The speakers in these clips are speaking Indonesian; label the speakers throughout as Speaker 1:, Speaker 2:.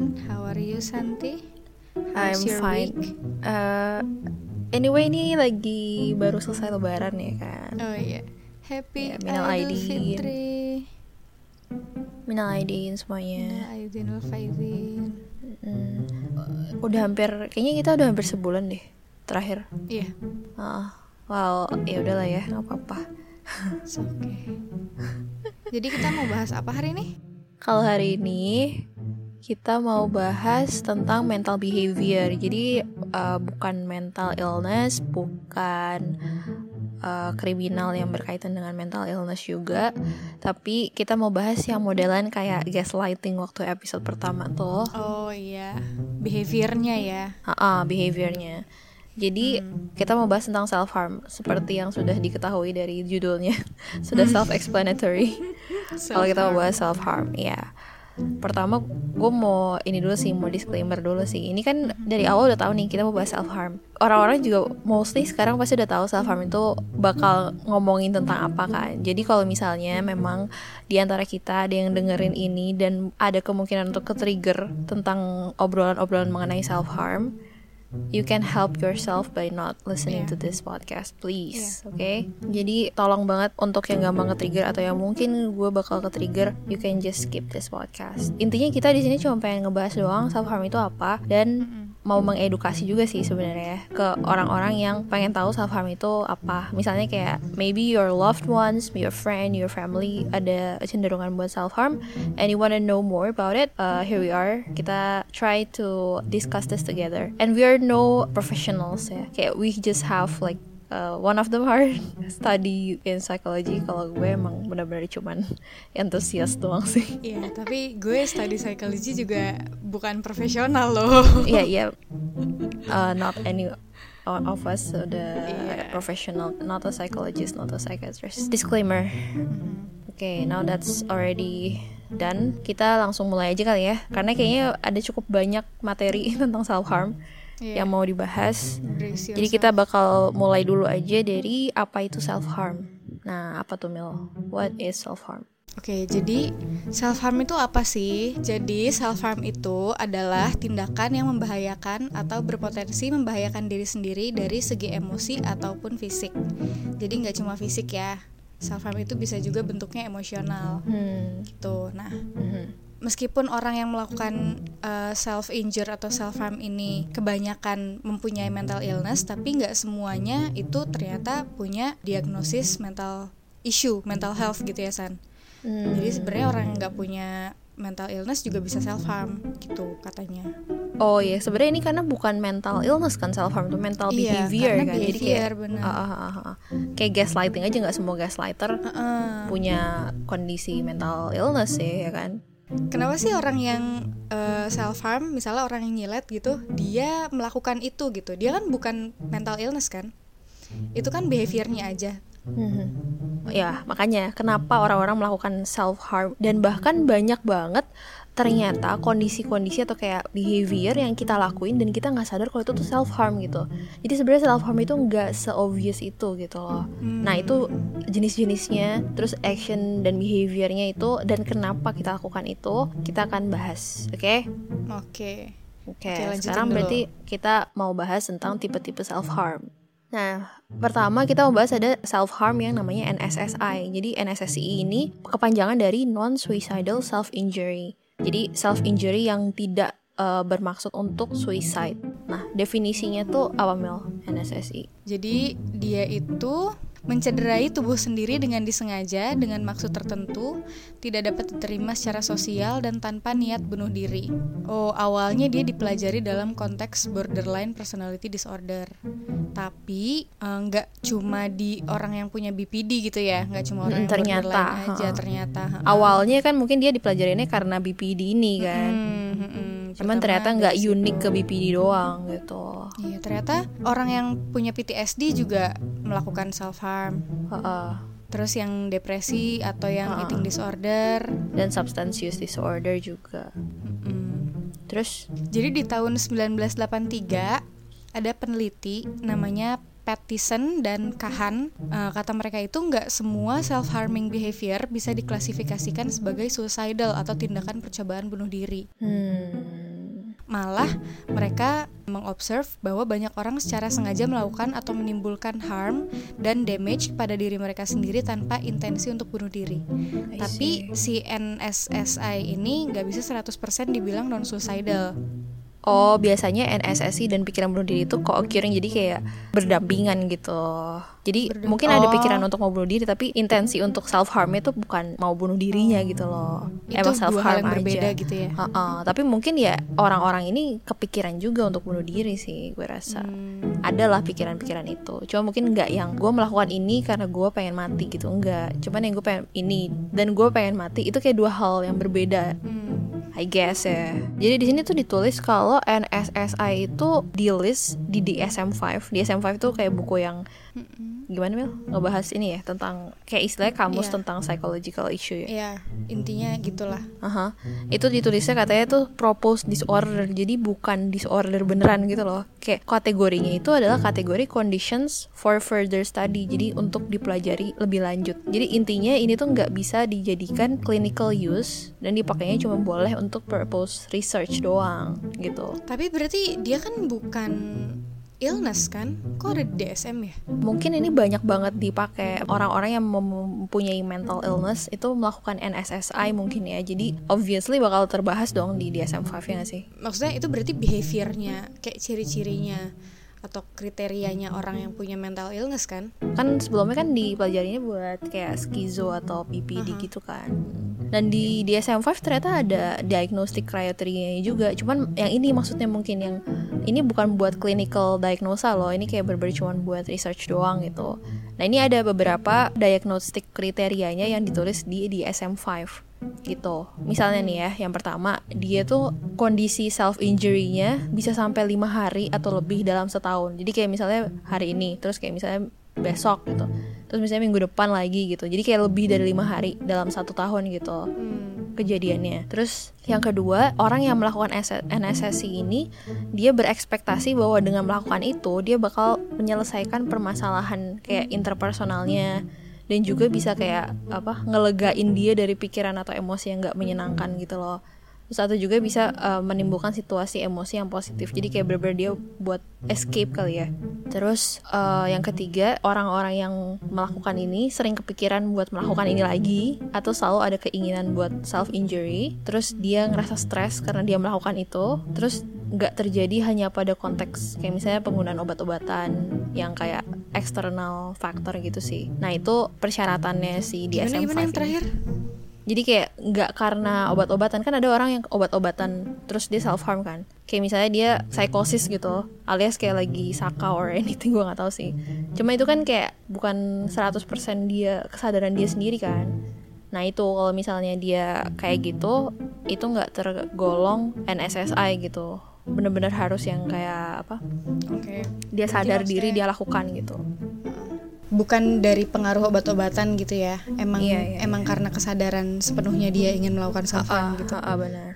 Speaker 1: Fine. How are you, Santi?
Speaker 2: I'm
Speaker 1: How's your
Speaker 2: fine.
Speaker 1: week?
Speaker 2: Uh, anyway, ini lagi baru selesai lebaran ya kan.
Speaker 1: Oh iya. Happy
Speaker 2: Ya, minal
Speaker 1: Idul
Speaker 2: aidin.
Speaker 1: Fitri.
Speaker 2: Minal aidin semuanya.
Speaker 1: Minal aidin wal faizin.
Speaker 2: Mm, udah hampir, kayaknya kita udah hampir sebulan deh terakhir.
Speaker 1: Iya.
Speaker 2: Ah, well, ya udahlah ya, nggak apa-apa.
Speaker 1: It's okay. Jadi kita mau bahas apa hari ini?
Speaker 2: Kalau hari ini kita mau bahas tentang mental behavior. Jadi uh, bukan mental illness, bukan uh, kriminal yang berkaitan dengan mental illness juga, tapi kita mau bahas yang modelan kayak gaslighting waktu episode pertama tuh.
Speaker 1: Oh iya. Behaviornya ya.
Speaker 2: Ah, ah, behaviornya. Jadi kita mau bahas tentang self harm seperti yang sudah diketahui dari judulnya, sudah self explanatory. Kalau kita mau bahas self harm, ya. Pertama, gue mau ini dulu sih, mau disclaimer dulu sih. Ini kan dari awal udah tahu nih kita mau bahas self harm. Orang-orang juga mostly sekarang pasti udah tahu self harm itu bakal ngomongin tentang apa kan. Jadi kalau misalnya memang di antara kita ada yang dengerin ini dan ada kemungkinan untuk ke-trigger tentang obrolan-obrolan mengenai self harm, you can help yourself by not listening
Speaker 1: Yeah.
Speaker 2: to this podcast, please. Oke, jadi tolong banget untuk yang gampang ke-trigger atau yang mungkin gue bakal ke-trigger, you can just skip this podcast. Intinya kita di sini cuma pengen ngebahas doang self harm itu apa dan mau mengedukasi juga sih sebenarnya ya, ke orang-orang yang pengen tahu self harm itu apa. Misalnya kayak maybe your loved ones, your friend, your family ada cenderungan buat self harm and you wanna know more about it. Uh, here we are. Kita try to discuss this together. And we are no professionals ya. Kayak we just have like uh, one of them are study in psychology. Kalau gue emang benar-benar cuman entusias doang sih.
Speaker 1: Iya, tapi gue study psychology juga bukan profesional loh.
Speaker 2: Iya iya. Uh, not any of us udah
Speaker 1: Iya.
Speaker 2: professional, not a psychologist, not a psychiatrist. Disclaimer. Oke, now that's already done. Kita langsung mulai aja kali ya, karena kayaknya ada cukup banyak materi tentang self harm
Speaker 1: Iya.
Speaker 2: yang mau dibahas. Jadi kita bakal mulai dulu aja dari apa itu self harm. Nah, apa tuh Mil? What is self harm?
Speaker 1: Oke, jadi self harm itu apa sih? Jadi self harm itu adalah tindakan yang membahayakan atau berpotensi membahayakan diri sendiri dari segi emosi ataupun fisik. Jadi nggak cuma fisik ya. Self harm itu bisa juga bentuknya emosional
Speaker 2: Hmm.
Speaker 1: gitu. Nah,
Speaker 2: mhm.
Speaker 1: Meskipun orang yang melakukan self injure atau self harm ini kebanyakan mempunyai mental illness, tapi nggak semuanya itu ternyata punya diagnosis mental issue, mental health gitu ya San.
Speaker 2: Hmm.
Speaker 1: Jadi sebenarnya orang yang nggak punya mental illness juga bisa self harm gitu katanya.
Speaker 2: Oh iya, sebenarnya ini karena bukan mental illness kan self harm itu mental
Speaker 1: Iya,
Speaker 2: behavior kan. Jadi kayak
Speaker 1: behavior, bener.
Speaker 2: Ah, ah, ah, ah. kayak gaslighting aja nggak semua gaslighter
Speaker 1: Heeh.
Speaker 2: punya kondisi mental illness ya, ya kan.
Speaker 1: Kenapa sih orang yang self harm, misalnya orang yang nyilet gitu, dia melakukan itu gitu? Dia kan bukan mental illness kan? Itu kan behaviornya aja.
Speaker 2: Mhm. Ya, makanya kenapa orang-orang melakukan self harm dan bahkan banyak banget ternyata kondisi-kondisi atau kayak behavior yang kita lakuin dan kita nggak sadar kalau itu tuh self harm gitu. Jadi sebenarnya self harm itu nggak se-obvious itu gitu loh. Nah, itu jenis-jenisnya, terus action dan behaviornya itu dan kenapa kita lakukan itu kita akan bahas, oke?
Speaker 1: Oke.
Speaker 2: Oke,
Speaker 1: Oke, lanjutin
Speaker 2: sekarang
Speaker 1: dulu.
Speaker 2: berarti kita mau bahas tentang tipe-tipe self harm. Nah, pertama kita membahas ada self harm yang namanya NSSI. Jadi NSSI ini kepanjangan dari non suicidal self injury. Jadi self injury yang tidak uh, bermaksud untuk suicide. Nah, definisinya tuh apa Mel? NSSI.
Speaker 1: Jadi dia itu mencederai tubuh sendiri dengan disengaja dengan maksud tertentu, tidak dapat diterima secara sosial dan tanpa niat bunuh diri. Oh, awalnya dia dipelajari dalam konteks borderline personality disorder. Tapi eh, nggak uh, cuma di orang yang punya BPD gitu ya, nggak cuma orang yang
Speaker 2: ternyata,
Speaker 1: borderline aja ternyata.
Speaker 2: Awalnya kan mungkin dia dipelajarinya karena BPD ini kan. Hmm, hmm, hmm. Cuman ternyata nggak unik ke BPD doang gitu.
Speaker 1: Iya, ternyata orang yang punya PTSD juga melakukan self harm.
Speaker 2: Uh -uh.
Speaker 1: Terus yang depresi atau yang uh -uh. eating disorder
Speaker 2: dan substance use disorder juga.
Speaker 1: Mm Terus jadi di tahun 1983 ada peneliti namanya Pattison dan Kahan uh, kata mereka itu nggak semua self harming behavior bisa diklasifikasikan sebagai suicidal atau tindakan percobaan bunuh diri.
Speaker 2: Hmm
Speaker 1: malah mereka mengobserve bahwa banyak orang secara sengaja melakukan atau menimbulkan harm dan damage pada diri mereka sendiri tanpa intensi untuk bunuh diri. Tapi si NSSI ini nggak bisa 100% dibilang non suicidal.
Speaker 2: Oh, biasanya NSSI dan pikiran bunuh diri itu kok occurring jadi kayak berdampingan gitu. Jadi Berdamp mungkin ada pikiran oh. untuk mau bunuh diri tapi intensi untuk self harm itu bukan mau bunuh dirinya gitu loh.
Speaker 1: Itu Emang self harm yang berbeda aja. gitu ya.
Speaker 2: Uh -uh. Tapi mungkin ya orang-orang ini kepikiran juga untuk bunuh diri sih, gue rasa. Hmm. Adalah pikiran-pikiran itu. Cuma mungkin nggak yang gue melakukan ini karena gue pengen mati gitu, enggak. Cuman yang gue pengen ini dan gue pengen mati itu kayak dua hal yang berbeda. Hmm I guess ya. Jadi di sini tuh ditulis kalau NSSI itu di list di DSM-5. DSM-5 itu kayak buku yang gimana Mil? Ngebahas ini ya tentang kayak istilahnya kamus yeah. tentang psychological issue ya.
Speaker 1: Iya, yeah, intinya gitulah.
Speaker 2: Aha. Itu ditulisnya katanya tuh propose disorder. Jadi bukan disorder beneran gitu loh. Kayak kategorinya itu adalah kategori conditions for further study. Jadi untuk dipelajari lebih lanjut. Jadi intinya ini tuh nggak bisa dijadikan clinical use dan dipakainya cuma boleh untuk purpose research doang gitu.
Speaker 1: Tapi berarti dia kan bukan illness kan? Kok ada DSM ya?
Speaker 2: Mungkin ini banyak banget dipakai orang-orang yang mempunyai mental illness itu melakukan NSSI mungkin ya. Jadi obviously bakal terbahas dong di DSM-5 ya gak sih?
Speaker 1: Maksudnya itu berarti behaviornya, kayak ciri-cirinya atau kriterianya orang yang punya mental illness kan?
Speaker 2: Kan sebelumnya kan dipelajarinya buat kayak skizo atau PPD uh -huh. gitu kan. Dan di DSM-5 ternyata ada diagnostic criteria juga. Cuman yang ini maksudnya mungkin yang ini bukan buat clinical diagnosa loh. Ini kayak berber cuman buat research doang gitu. Nah, ini ada beberapa diagnostic kriterianya yang ditulis di DSM-5 gitu. Misalnya nih ya, yang pertama dia tuh kondisi self injury-nya bisa sampai lima hari atau lebih dalam setahun. Jadi kayak misalnya hari ini, terus kayak misalnya besok gitu. Terus misalnya minggu depan lagi gitu. Jadi kayak lebih dari lima hari dalam satu tahun gitu. Hmm kejadiannya. Terus yang kedua, orang yang melakukan NSSI ini dia berekspektasi bahwa dengan melakukan itu dia bakal menyelesaikan permasalahan kayak interpersonalnya, dan juga bisa kayak apa ngelegain dia dari pikiran atau emosi yang nggak menyenangkan gitu loh terus atau juga bisa uh, menimbulkan situasi emosi yang positif jadi kayak bener dia buat escape kali ya terus uh, yang ketiga orang-orang yang melakukan ini sering kepikiran buat melakukan ini lagi atau selalu ada keinginan buat self injury terus dia ngerasa stres karena dia melakukan itu terus nggak terjadi hanya pada konteks kayak misalnya penggunaan obat-obatan yang kayak eksternal faktor gitu sih. Nah itu persyaratannya si DSM-5.
Speaker 1: Gimana, gimana yang terakhir?
Speaker 2: Jadi kayak nggak karena obat-obatan kan ada orang yang obat-obatan terus dia self harm kan. Kayak misalnya dia psikosis gitu, alias kayak lagi saka or anything gue nggak tahu sih. Cuma itu kan kayak bukan 100% dia kesadaran dia sendiri kan. Nah itu kalau misalnya dia kayak gitu, itu nggak tergolong NSSI gitu bener-bener harus yang kayak apa
Speaker 1: okay.
Speaker 2: dia sadar diri dia lakukan gitu
Speaker 1: bukan dari pengaruh obat-obatan gitu ya emang iya, iya, emang iya. karena kesadaran sepenuhnya dia ingin melakukan self harm gitu
Speaker 2: uh, uh, benar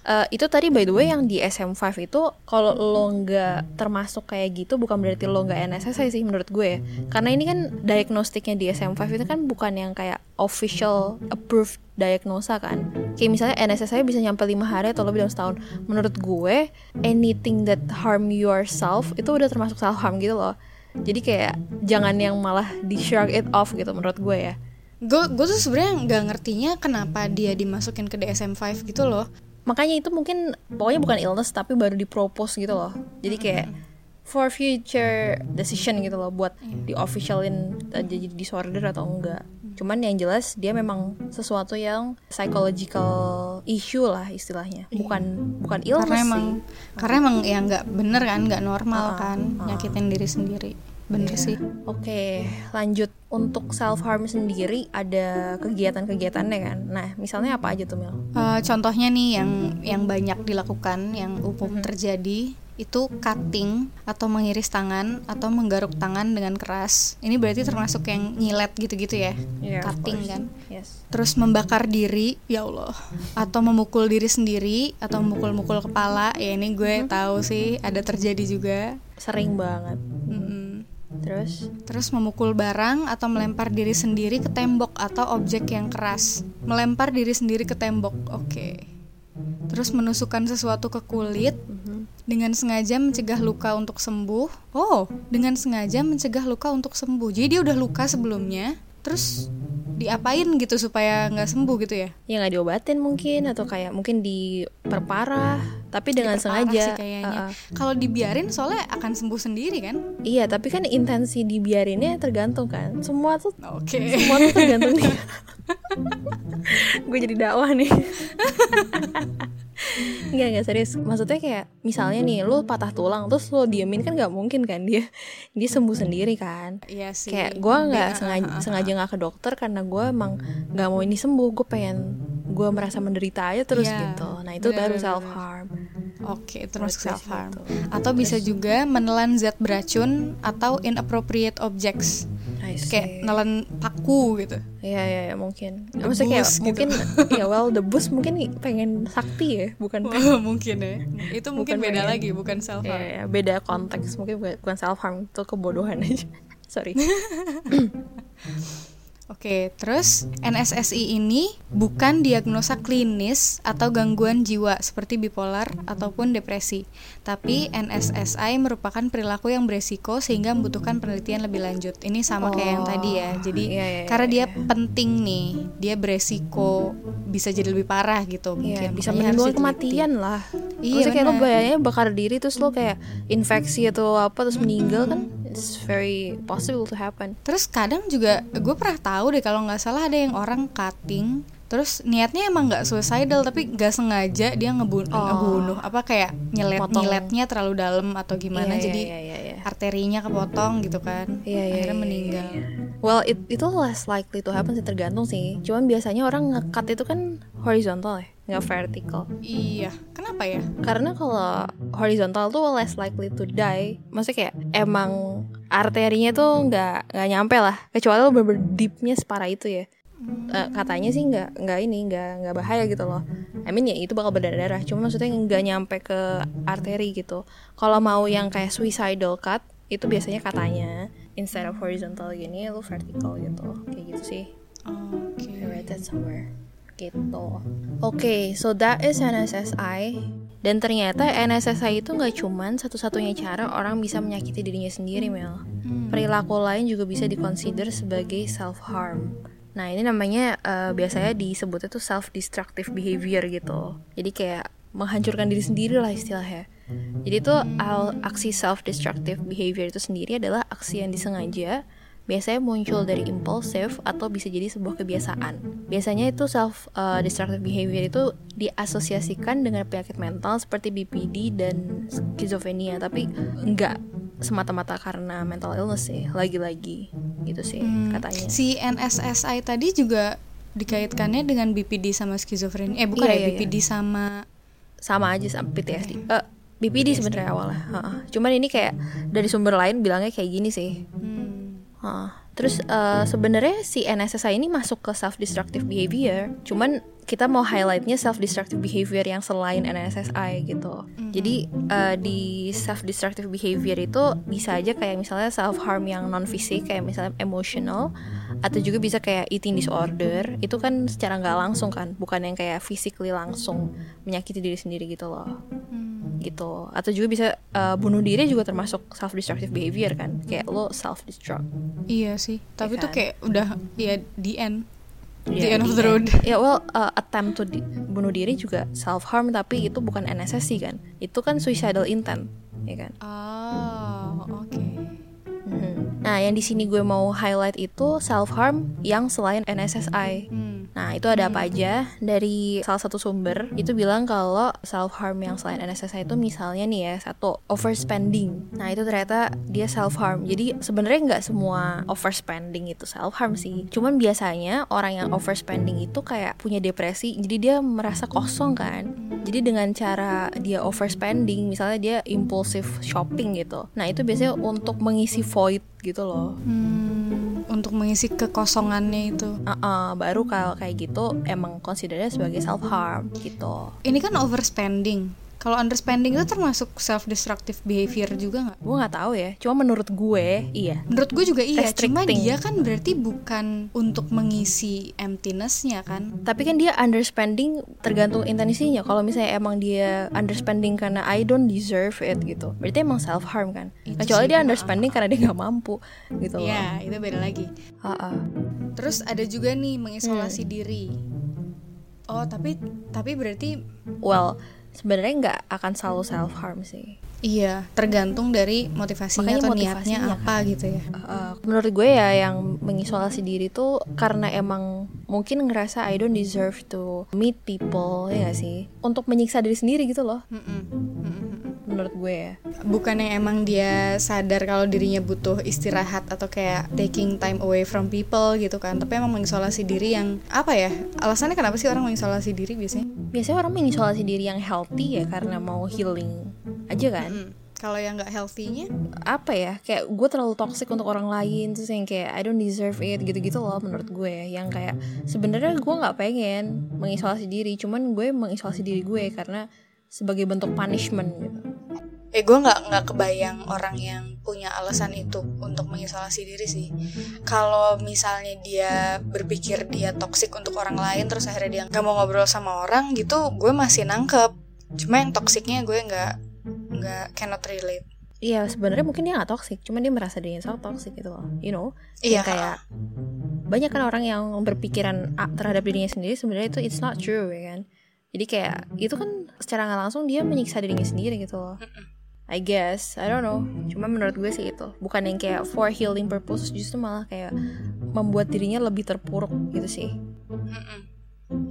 Speaker 2: Uh, itu tadi by the way yang di SM5 itu kalau lo nggak termasuk kayak gitu bukan berarti lo nggak NSSI sih menurut gue ya. Karena ini kan diagnostiknya di SM5 itu kan bukan yang kayak official approved diagnosa kan. Kayak misalnya NSSI bisa nyampe lima hari atau lebih dalam setahun. Menurut gue anything that harm yourself itu udah termasuk self harm gitu loh jadi kayak jangan yang malah di shrug it off gitu menurut gue ya.
Speaker 1: Gue gue tuh sebenarnya nggak ngertinya kenapa dia dimasukin ke DSM-5 gitu loh.
Speaker 2: Makanya itu mungkin pokoknya bukan illness tapi baru dipropose gitu loh. Jadi kayak for future decision gitu loh buat di officialin uh, jadi disorder atau enggak. Cuman yang jelas dia memang sesuatu yang psychological issue lah istilahnya. Bukan bukan illness
Speaker 1: karena emang
Speaker 2: sih
Speaker 1: karena emang ya nggak bener kan nggak normal
Speaker 2: Ah,
Speaker 1: kan
Speaker 2: ah.
Speaker 1: nyakitin diri sendiri bener sih.
Speaker 2: Oke, lanjut. Untuk self harm sendiri ada kegiatan-kegiatannya kan. Nah, misalnya apa aja tuh Mel?
Speaker 1: Eh, contohnya nih yang yang banyak dilakukan yang umum terjadi itu cutting atau mengiris tangan atau menggaruk tangan dengan keras. Ini berarti termasuk yang nyilet gitu-gitu ya?
Speaker 2: Of
Speaker 1: cutting kan?
Speaker 2: Yes.
Speaker 1: terus membakar diri ya Allah. Atau memukul diri sendiri atau memukul-mukul kepala. Ya ini gue tahu sih ada terjadi juga.
Speaker 2: Sering banget.
Speaker 1: Mm-mm.
Speaker 2: Terus
Speaker 1: Terus memukul barang atau melempar diri sendiri ke tembok atau objek yang keras. Melempar diri sendiri ke tembok. Oke. Terus menusukkan sesuatu ke kulit dengan sengaja mencegah luka untuk sembuh. Oh, dengan sengaja mencegah luka untuk sembuh. Jadi dia udah luka sebelumnya, terus diapain gitu supaya nggak sembuh gitu ya?
Speaker 2: ya nggak diobatin mungkin atau kayak mungkin diperparah, tapi dengan sengaja.
Speaker 1: Kalau dibiarin soalnya akan sembuh sendiri kan?
Speaker 2: Iya, tapi kan intensi dibiarinnya tergantung kan. Semua tuh
Speaker 1: Oke.
Speaker 2: semua tuh tergantung nih. Gue jadi dakwah nih. Enggak, enggak serius. Maksudnya kayak misalnya nih lu patah tulang terus lu diemin kan nggak mungkin kan dia dia sembuh sendiri kan.
Speaker 1: Iya sih.
Speaker 2: Kayak gue
Speaker 1: Dia-
Speaker 2: sengaja, sengaja nggak ke dokter karena gue emang nggak mau ini sembuh. Gue pengen gue merasa menderita aja terus
Speaker 1: Iya,
Speaker 2: gitu. Nah itu
Speaker 1: bener,
Speaker 2: baru self harm.
Speaker 1: Oke,
Speaker 2: Menurut gue
Speaker 1: self harm.
Speaker 2: gitu.
Speaker 1: Atau bisa juga menelan zat beracun atau inappropriate objects. Kayak nelan paku gitu.
Speaker 2: Iya iya ya, mungkin.
Speaker 1: The
Speaker 2: Maksudnya kayak
Speaker 1: gitu.
Speaker 2: mungkin ya well the boost mungkin pengen sakti ya, bukan
Speaker 1: mungkin ya. Itu mungkin
Speaker 2: Bukan
Speaker 1: beda
Speaker 2: pengen.
Speaker 1: lagi, bukan self
Speaker 2: Iya,
Speaker 1: harm.
Speaker 2: iya, beda konteks mungkin bukan self harm itu kebodohan aja. Sorry.
Speaker 1: Oke, terus NSSI ini bukan diagnosa klinis atau gangguan jiwa seperti bipolar ataupun depresi, tapi NSSI merupakan perilaku yang beresiko sehingga membutuhkan penelitian lebih lanjut. Ini sama kayak yang
Speaker 2: Oh,
Speaker 1: tadi ya. Jadi
Speaker 2: iya, iya,
Speaker 1: karena
Speaker 2: iya,
Speaker 1: dia
Speaker 2: iya.
Speaker 1: penting nih, dia beresiko bisa jadi lebih parah gitu
Speaker 2: Iya,
Speaker 1: mungkin.
Speaker 2: bisa menimbulkan kematian lah.
Speaker 1: Iya,
Speaker 2: Maksudnya kayak lo
Speaker 1: benar.
Speaker 2: bayangnya bakar diri terus lo kayak infeksi atau apa terus meninggal kan it's very possible to happen.
Speaker 1: Terus kadang juga gue pernah tahu deh kalau nggak salah ada yang orang cutting terus niatnya emang nggak suicidal tapi nggak sengaja dia ngebunuh
Speaker 2: Oh.
Speaker 1: ngebunuh apa kayak nyelet
Speaker 2: Potong.
Speaker 1: nyeletnya terlalu dalam atau gimana
Speaker 2: Iya,
Speaker 1: jadi
Speaker 2: iya, iya, iya.
Speaker 1: arterinya kepotong gitu kan
Speaker 2: Iya, iya,
Speaker 1: akhirnya
Speaker 2: iya,
Speaker 1: meninggal
Speaker 2: iya. Well, it, itu less likely to happen sih tergantung sih. Cuman biasanya orang ngekat itu kan horizontal ya, nggak vertical.
Speaker 1: iya kenapa ya
Speaker 2: Karena kalau horizontal tuh less likely to die. Maksudnya kayak emang arterinya tuh nggak nggak nyampe lah. Kecuali lo bener deepnya separah itu ya. Eh, katanya sih nggak nggak ini nggak nggak bahaya gitu loh. I mean ya itu bakal berdarah. Cuma maksudnya nggak nyampe ke arteri gitu. Kalau mau yang kayak suicidal cut itu biasanya katanya instead of horizontal gini lu vertical gitu. Kayak gitu sih. I read that somewhere. Gitu. Oke, so that is NSSI. Dan ternyata NSSI itu nggak cuman satu-satunya cara orang bisa menyakiti dirinya sendiri, Mel.
Speaker 1: Hmm.
Speaker 2: Perilaku lain juga bisa dikonsider sebagai self harm. Nah ini namanya eh, biasanya disebutnya tuh self destructive behavior gitu. Jadi kayak menghancurkan diri sendiri lah istilahnya. Jadi itu al- aksi self destructive behavior itu sendiri adalah aksi yang disengaja biasanya muncul dari impulsif atau bisa jadi sebuah kebiasaan. Biasanya itu self uh, destructive behavior itu diasosiasikan dengan penyakit mental seperti BPD dan skizofrenia, tapi enggak semata-mata karena mental illness sih, lagi-lagi gitu sih
Speaker 1: Hmm.
Speaker 2: katanya.
Speaker 1: si NSSI tadi juga dikaitkannya dengan BPD sama skizofrenia eh bukan
Speaker 2: Iya,
Speaker 1: ya
Speaker 2: iya, iya.
Speaker 1: BPD sama
Speaker 2: Sama aja sama PTSD. Eh, BPD sebenarnya awalnya. Heeh. Cuman ini kayak dari sumber lain bilangnya kayak gini sih.
Speaker 1: hmm,
Speaker 2: Heeh. Terus eh, sebenarnya si NSSI ini masuk ke self destructive behavior. Cuman kita mau highlightnya self destructive behavior yang selain NSSI gitu. Jadi eh, di self destructive behavior itu bisa aja kayak misalnya self harm yang non fisik kayak misalnya emotional atau juga bisa kayak eating disorder. Itu kan secara nggak langsung kan, bukan yang kayak physically langsung menyakiti diri sendiri gitu loh.
Speaker 1: hmm.
Speaker 2: gitu atau juga bisa uh, bunuh diri juga termasuk self destructive behavior kan kayak lo self destruct
Speaker 1: iya sih tapi tuh
Speaker 2: kan?
Speaker 1: kayak udah ya the end the
Speaker 2: Ya,
Speaker 1: end of
Speaker 2: di
Speaker 1: the road.
Speaker 2: Ya well uh, attempt to di- bunuh diri juga self harm tapi itu bukan NSSI kan. Itu kan suicidal intent ya kan?
Speaker 1: Oh oke
Speaker 2: Mhm. nah yang di sini gue mau highlight itu self harm yang selain NSSI
Speaker 1: hmm.
Speaker 2: Nah, itu ada apa aja? Dari salah satu sumber itu bilang kalau self harm yang selain NSSI itu misalnya nih ya, satu overspending. Nah, itu ternyata dia self harm. Jadi sebenarnya nggak semua overspending itu self harm sih. Cuman biasanya orang yang overspending itu kayak punya depresi, jadi dia merasa kosong kan. Jadi dengan cara dia overspending, misalnya dia impulsive shopping gitu. Nah, itu biasanya untuk mengisi void gitu loh.
Speaker 1: Hmm, untuk mengisi kekosongannya itu
Speaker 2: Uh-uh, baru kalau kayak gitu emang considernya sebagai self harm gitu.
Speaker 1: ini kan overspending kalau underspending itu termasuk self destructive behavior juga nggak
Speaker 2: Gue nggak tahu ya. Cuma menurut gue iya.
Speaker 1: menurut gue juga iya cuma
Speaker 2: Restricting.
Speaker 1: dia kan berarti bukan untuk mengisi emptinessnya kan
Speaker 2: Tapi kan dia underspending tergantung intensinya. Kalau misalnya emang dia underspending karena I don't deserve it gitu, berarti emang self harm kan.
Speaker 1: Itu
Speaker 2: Kecuali dia underspending karena dia nggak mampu gitu loh.
Speaker 1: Iya, itu beda lagi.
Speaker 2: Ha-ha.
Speaker 1: Terus ada juga nih mengisolasi
Speaker 2: Hmm.
Speaker 1: diri. Oh, tapi tapi berarti
Speaker 2: Well, sebenarnya nggak akan selalu self harm sih.
Speaker 1: iya, tergantung dari motivasinya
Speaker 2: Makanya
Speaker 1: atau
Speaker 2: motivasinya
Speaker 1: niatnya apa gitu ya.
Speaker 2: Uh, menurut gue ya yang mengisolasi diri tuh karena emang mungkin ngerasa I don't deserve to meet people ya gak sih untuk menyiksa diri sendiri gitu loh
Speaker 1: Mm-mm. Mm-mm.
Speaker 2: Menurut gue ya
Speaker 1: Bukannya emang dia sadar kalau dirinya butuh istirahat atau kayak taking time away from people gitu kan, tapi emang mengisolasi diri yang apa ya? Alasannya kenapa sih orang mengisolasi diri biasanya?
Speaker 2: biasanya orang mengisolasi diri yang healthy ya karena mau healing aja kan
Speaker 1: Mm. Kalau yang nggak healthy-nya,
Speaker 2: apa ya kayak gue terlalu toxic untuk orang lain terus yang kayak I don't deserve it gitu-gitu loh menurut gue yang kayak sebenarnya gue nggak pengen mengisolasi diri cuman gue mengisolasi diri gue karena sebagai bentuk punishment gitu
Speaker 1: eh gue nggak nggak kebayang orang yang punya alasan itu untuk mengisolasi diri sih kalau misalnya dia berpikir dia toksik untuk orang lain terus akhirnya dia nggak mau ngobrol sama orang gitu gue masih nangkep cuma yang toksiknya gue nggak nggak cannot relate
Speaker 2: Iya sebenarnya mungkin dia nggak toxic, cuman dia merasa dirinya sangat toxic gitu loh, you know?
Speaker 1: Iya,
Speaker 2: Yang kayak banyak kan orang yang berpikiran A terhadap dirinya sendiri sebenarnya itu it's not true ya kan? Jadi kayak itu kan secara nggak langsung dia menyiksa dirinya sendiri gitu loh. I guess, I don't know. Cuma menurut gue sih itu bukan yang kayak for healing purpose, justru malah kayak membuat dirinya lebih terpuruk gitu sih.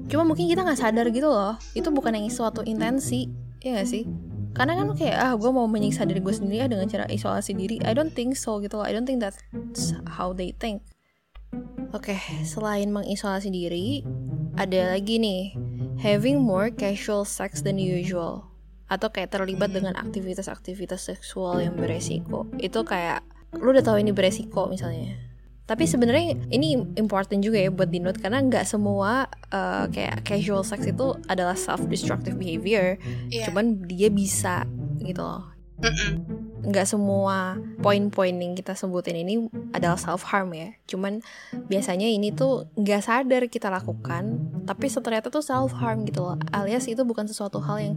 Speaker 2: Cuma mungkin kita nggak sadar gitu loh, itu bukan yang suatu intensi, ya gak sih? Karena kan kayak ah gue mau menyiksa diri gue sendiri ya dengan cara isolasi diri. I don't think so gitu loh. I don't think that's how they think. Oke, selain mengisolasi diri, ada lagi nih having more casual sex than usual atau kayak terlibat dengan aktivitas-aktivitas seksual yang beresiko. Itu kayak lu udah tahu ini beresiko misalnya. Tapi sebenarnya ini important juga ya buat di note karena nggak semua uh, kayak casual sex itu adalah self destructive behavior.
Speaker 1: Iya.
Speaker 2: Cuman dia bisa gitu loh. Nggak semua poin-poin yang kita sebutin ini adalah self harm ya. Cuman biasanya ini tuh nggak sadar kita lakukan, tapi ternyata tuh self harm gitu loh. Alias itu bukan sesuatu hal yang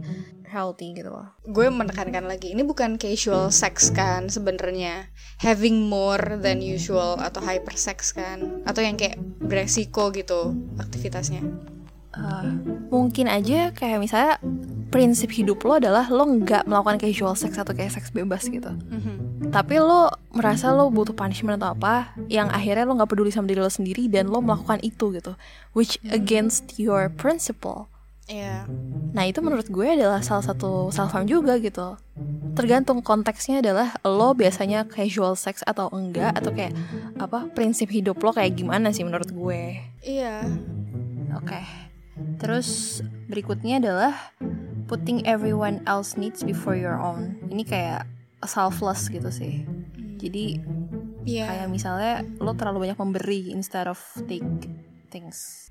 Speaker 2: healthy gitu loh.
Speaker 1: gue menekankan lagi ini bukan casual sex kan sebenarnya having more than usual atau hyper sex kan atau yang kayak beresiko gitu aktivitasnya
Speaker 2: Uh, mungkin aja kayak misalnya prinsip hidup lo adalah lo nggak melakukan casual sex atau kayak seks bebas gitu.
Speaker 1: Mhm.
Speaker 2: Tapi lo merasa lo butuh punishment atau apa yang akhirnya lo nggak peduli sama diri lo sendiri dan lo melakukan itu gitu, which against your principle.
Speaker 1: Iya
Speaker 2: Nah itu menurut gue adalah salah satu self harm juga gitu. Tergantung konteksnya adalah lo biasanya casual sex atau enggak atau kayak apa prinsip hidup lo kayak gimana sih menurut gue.
Speaker 1: iya
Speaker 2: Oke. Terus berikutnya adalah putting everyone else needs before your own. Ini kayak selfless gitu sih. Jadi
Speaker 1: iya
Speaker 2: kayak misalnya lo terlalu banyak memberi instead of take things.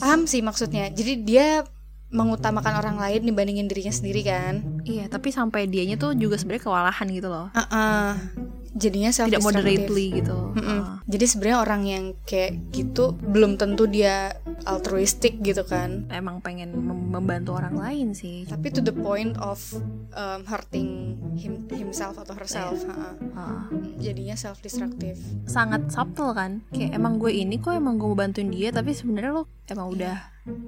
Speaker 1: paham sih maksudnya jadi dia mengutamakan orang lain dibandingin dirinya sendiri kan
Speaker 2: Iya, tapi sampai dianya tuh juga sebenarnya kewalahan gitu loh.
Speaker 1: Uh-uh. Jadinya self
Speaker 2: Tidak moderately gitu.
Speaker 1: Mm-mm.
Speaker 2: Ah.
Speaker 1: Jadi sebenarnya orang yang kayak gitu belum tentu dia altruistik gitu kan.
Speaker 2: Emang pengen mem- membantu orang lain sih.
Speaker 1: Tapi to the point of um, hurting him, himself atau herself. ha-ha.
Speaker 2: Ah.
Speaker 1: Jadinya self destructive.
Speaker 2: sangat subtle kan kayak emang gue ini kok emang gue mau bantuin dia tapi sebenarnya lo emang udah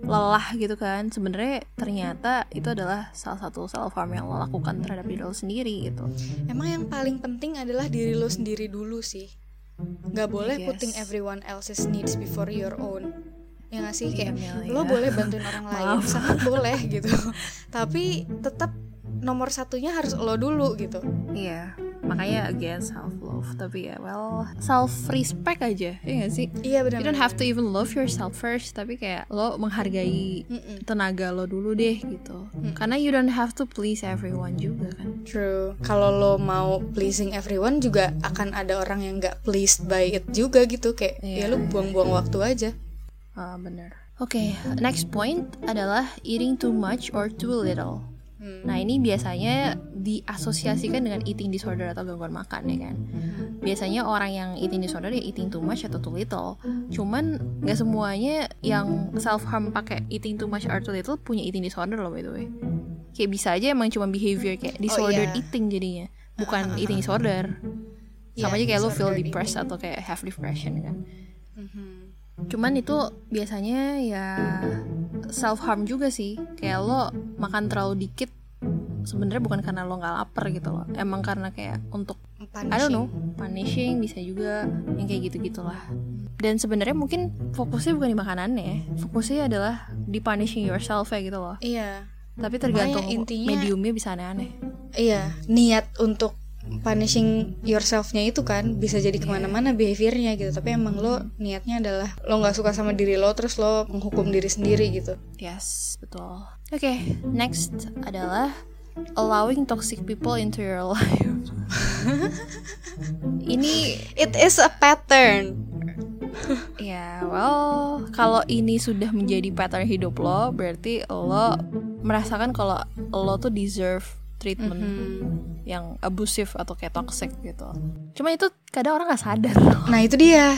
Speaker 2: lelah gitu kan sebenarnya ternyata itu adalah salah satu self harm yang lo lakukan terhadap diri lo sendiri gitu
Speaker 1: Emang yang paling penting adalah diri lo sendiri dulu sih. Gak boleh
Speaker 2: Yes.
Speaker 1: putting everyone else's needs before your own. Ya gak sih
Speaker 2: Iya,
Speaker 1: kayak
Speaker 2: Mel,
Speaker 1: lo
Speaker 2: ya.
Speaker 1: boleh bantuin orang lain, sangat boleh gitu. Tapi tetap nomor satunya harus lo dulu gitu.
Speaker 2: iya makanya again self love tapi ya well self respect aja ya gak sih
Speaker 1: Iya benar.
Speaker 2: you don't have to even love yourself first tapi kayak lo menghargai
Speaker 1: Mm-mm.
Speaker 2: tenaga lo dulu deh gitu karena you don't have to please everyone juga kan
Speaker 1: True. Kalau lo mau pleasing everyone juga akan ada orang yang gak pleased by it juga gitu kayak
Speaker 2: Iya,
Speaker 1: ya lo buang-buang waktu aja.
Speaker 2: Ah, bener. Oke, next point adalah eating too much or too little.
Speaker 1: Hmm.
Speaker 2: Nah, ini biasanya diasosiasikan dengan eating disorder atau gangguan makan ya kan. Biasanya orang yang eating disorder ya eating too much atau too little. Cuman nggak semuanya yang self harm pakai eating too much or too little punya eating disorder loh by the way. Kayak bisa aja emang cuma behavior kayak disordered
Speaker 1: iya.
Speaker 2: eating jadinya, bukan eating disorder. Sama
Speaker 1: Iya,
Speaker 2: aja kayak lo feel depressed atau kayak have depression kan.
Speaker 1: Mhm.
Speaker 2: Cuman itu biasanya ya self harm juga sih. Kayak lo makan terlalu dikit sebenarnya bukan karena lo nggak lapar gitu loh. Emang karena kayak untuk I don't know, punishing bisa juga yang kayak gitu gitulah. Dan sebenarnya mungkin fokusnya bukan di makanannya, fokusnya adalah di punishing yourself ya gitu loh.
Speaker 1: Iya.
Speaker 2: Tapi tergantung
Speaker 1: Makanya intinya-
Speaker 2: mediumnya bisa aneh-aneh.
Speaker 1: Iya, niat untuk punishing yourself-nya itu kan bisa jadi ke mana-mana behaviornya gitu. Tapi emang lo niatnya adalah lo nggak suka sama diri lo, terus lo menghukum diri sendiri gitu.
Speaker 2: Yes, betul. Oke, next adalah allowing toxic people into your life. Ini
Speaker 1: It is a pattern.
Speaker 2: Ya, well, kalau ini sudah menjadi pattern hidup lo, berarti lo merasakan kalau lo tuh deserve treatment yang abusive atau kayak toxic gitu. Cuma itu kadang orang nggak sadar.
Speaker 1: Nah itu dia.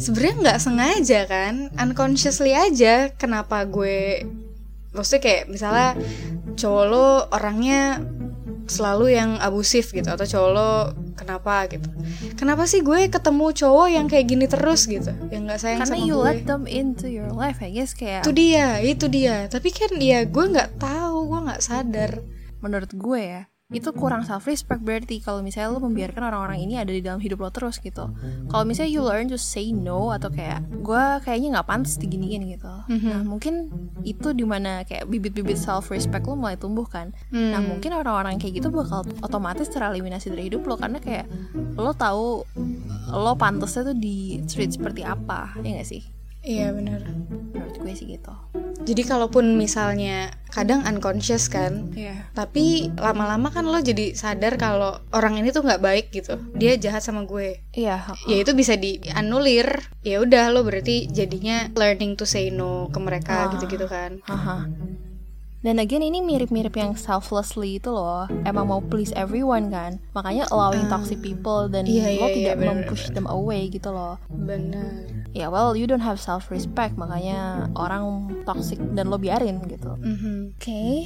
Speaker 1: Sebenarnya nggak sengaja kan, unconsciously aja. Kenapa gue, maksudnya kayak misalnya cowok lo orangnya selalu yang abusif gitu atau cowok lo kenapa gitu. Kenapa sih gue ketemu cowok yang kayak gini terus gitu yang nggak sayang
Speaker 2: Karena
Speaker 1: sama
Speaker 2: you
Speaker 1: gue?
Speaker 2: let them into your life, I guess kayak
Speaker 1: itu dia itu dia. Tapi kan ya gue nggak tahu gue nggak sadar.
Speaker 2: Menurut gue ya itu kurang self respect berarti kalau misalnya lo membiarkan orang-orang ini ada di dalam hidup lo terus gitu. Kalau misalnya you learn to say no atau kayak gue kayaknya nggak pantas diginiin gitu. Nah mungkin itu di mana kayak bibit-bibit self respect lo mulai tumbuh kan. Nah mungkin orang-orang kayak gitu bakal otomatis tereliminasi dari hidup lo karena kayak lo tahu lo pantasnya tuh di treat seperti apa ya gak sih
Speaker 1: iya benar.
Speaker 2: Menurut gue sih gitu.
Speaker 1: Jadi kalaupun misalnya kadang unconscious kan
Speaker 2: Iya.
Speaker 1: tapi lama-lama kan lo jadi sadar kalau orang ini tuh nggak baik gitu. Dia jahat sama gue.
Speaker 2: Iya
Speaker 1: ya itu bisa dianulir ya udah lo berarti jadinya learning to say no ke mereka
Speaker 2: Ah.
Speaker 1: gitu-gitu kan.
Speaker 2: Haha. Dan again ini mirip-mirip yang selflessly itu loh. Emang mau please everyone kan. Makanya allowing toxic people Dan
Speaker 1: Iya,
Speaker 2: lo
Speaker 1: iya,
Speaker 2: tidak
Speaker 1: iya, bener,
Speaker 2: mempush them away gitu loh.
Speaker 1: Benar.
Speaker 2: Ya well you don't have self-respect. Makanya orang toxic dan lo biarin gitu.
Speaker 1: Mhm.
Speaker 2: Oke,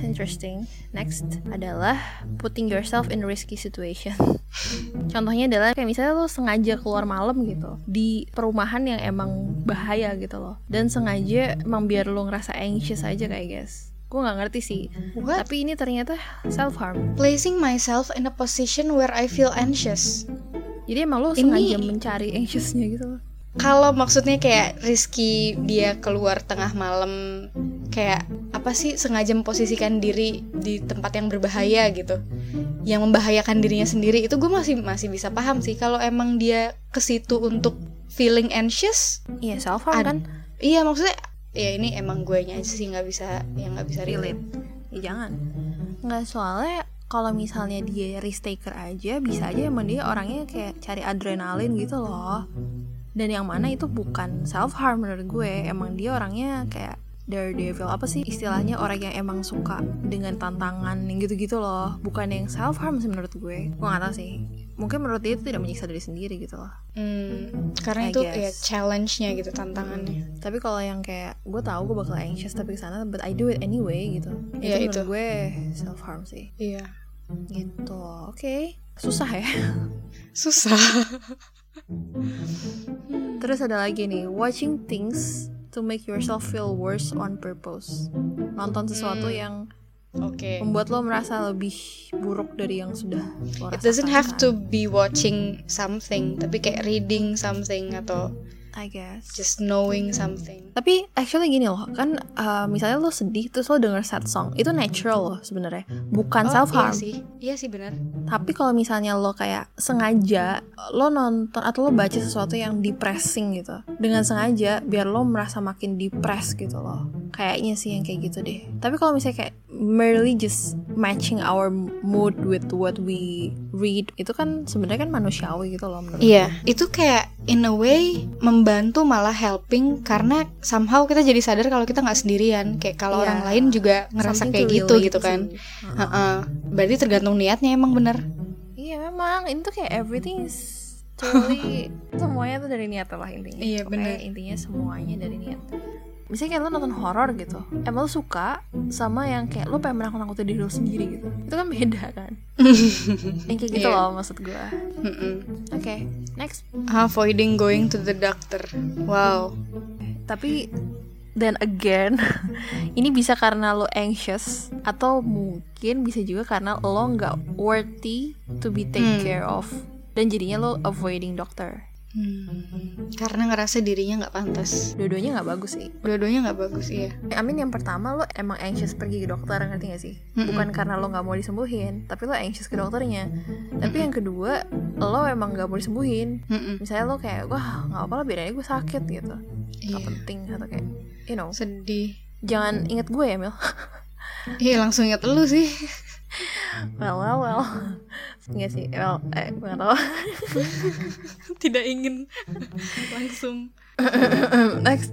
Speaker 2: interesting. Next adalah putting yourself in risky situation. Contohnya adalah kayak misalnya lo sengaja keluar malam gitu di perumahan yang emang bahaya gitu loh, dan sengaja emang biar lo ngerasa anxious aja kayak guys. Gue nggak ngerti sih,
Speaker 1: What?
Speaker 2: tapi ini ternyata self harm.
Speaker 1: placing myself in a position where I feel anxious
Speaker 2: Jadi emang lo
Speaker 1: Ini-
Speaker 2: sengaja mencari anxiousnya gitu loh.
Speaker 1: kalau maksudnya kayak Rizky dia keluar tengah malam kayak apa sih sengaja memposisikan diri di tempat yang berbahaya gitu yang membahayakan dirinya sendiri itu gue masih masih bisa paham sih kalau emang dia ke situ untuk feeling anxious
Speaker 2: Iya self harm kan?
Speaker 1: iya maksudnya ya ini emang gue nya aja sih nggak bisa yang nggak bisa relate.
Speaker 2: Relate. Ya jangan. Nggak soalnya kalau misalnya dia risk taker aja bisa aja emang dia orangnya kayak cari adrenalin gitu loh. Dan yang mana itu bukan self harm menurut gue. Emang dia orangnya kayak daredevil. Apa sih istilahnya? Orang yang emang suka dengan tantangan yang gitu-gitu loh. Bukan yang self harm sih menurut gue. Gue gak tau sih. Mungkin menurut dia itu tidak menyiksa diri sendiri gitu loh.
Speaker 1: Hmm, karena
Speaker 2: I
Speaker 1: itu
Speaker 2: guess.
Speaker 1: ya challenge-nya gitu tantangannya.
Speaker 2: tapi kalau yang kayak gue tahu gue bakal anxious tapi ke sana but I do it anyway gitu. Itu menurut
Speaker 1: itu.
Speaker 2: gue self harm sih.
Speaker 1: Iya.
Speaker 2: gitu. Oke. Susah ya.
Speaker 1: Susah.
Speaker 2: terus ada lagi nih watching things to make yourself feel worse on purpose nonton sesuatu
Speaker 1: Hmm.
Speaker 2: yang
Speaker 1: Oke.
Speaker 2: membuat lo merasa lebih buruk dari yang sudah lo
Speaker 1: It doesn't have to be watching something, tapi kayak reading something atau
Speaker 2: I guess
Speaker 1: just knowing something.
Speaker 2: tapi actually gini loh kan uh, misalnya lo sedih terus lo denger sad song itu natural loh sebenarnya bukan
Speaker 1: Oh,
Speaker 2: self harm
Speaker 1: Iya sih. Iya sih benar.
Speaker 2: Tapi kalau misalnya lo kayak sengaja lo nonton atau lo baca sesuatu yang depressing gitu dengan sengaja biar lo merasa makin depres gitu loh. Kayaknya sih yang kayak gitu deh. Tapi kalau misalnya kayak merely just matching our mood with what we read itu kan sebenarnya kan manusiawi gitu loh menurut
Speaker 1: Iya, itu kayak in a way membantu malah helping karena somehow kita jadi sadar kalau kita nggak sendirian. Kayak kalau
Speaker 2: Iya.
Speaker 1: orang lain juga ngerasa
Speaker 2: Something
Speaker 1: kayak gitu gitu kan.
Speaker 2: Heeh.
Speaker 1: Heeh. Berarti tergantung niatnya emang bener.
Speaker 2: Iya memang ini tuh kayak everything is totally semuanya tuh dari niat lah intinya.
Speaker 1: Iya,
Speaker 2: Pokoknya
Speaker 1: bener.
Speaker 2: Intinya semuanya dari niat. Misalnya kayak lo nonton horor gitu, emang lo suka sama yang kayak lo pengen menakut-nakutin diri lo sendiri gitu. Itu kan beda kan? yang kayak gitu
Speaker 1: Iya.
Speaker 2: loh maksud gue.
Speaker 1: Mm-mm.
Speaker 2: Oke, next.
Speaker 1: Avoiding going to the doctor. Wow.
Speaker 2: Tapi then again, ini bisa karena lo anxious atau mungkin bisa juga karena lo nggak worthy to be take
Speaker 1: Hmm.
Speaker 2: care of dan jadinya lo avoiding dokter.
Speaker 1: Hmm. Karena ngerasa dirinya nggak pantas.
Speaker 2: Dua-duanya nggak bagus sih.
Speaker 1: Dua-duanya nggak bagus iya.
Speaker 2: I mean yang pertama lo emang anxious pergi ke dokter ngerti gak sih?
Speaker 1: Mm-mm.
Speaker 2: Bukan karena lo nggak mau disembuhin, tapi lo anxious ke dokternya. Tapi yang kedua lo emang nggak mau disembuhin.
Speaker 1: Mm-mm.
Speaker 2: Misalnya lo kayak wah nggak apa-apa aja gue sakit gitu. Nggak
Speaker 1: Iya.
Speaker 2: penting atau kayak you know
Speaker 1: Sedih.
Speaker 2: jangan inget gue ya Mil.
Speaker 1: Iya langsung inget lu sih.
Speaker 2: well well well. Enggak sih, well eh gue nggak tahu.
Speaker 1: Tidak ingin langsung.
Speaker 2: Next.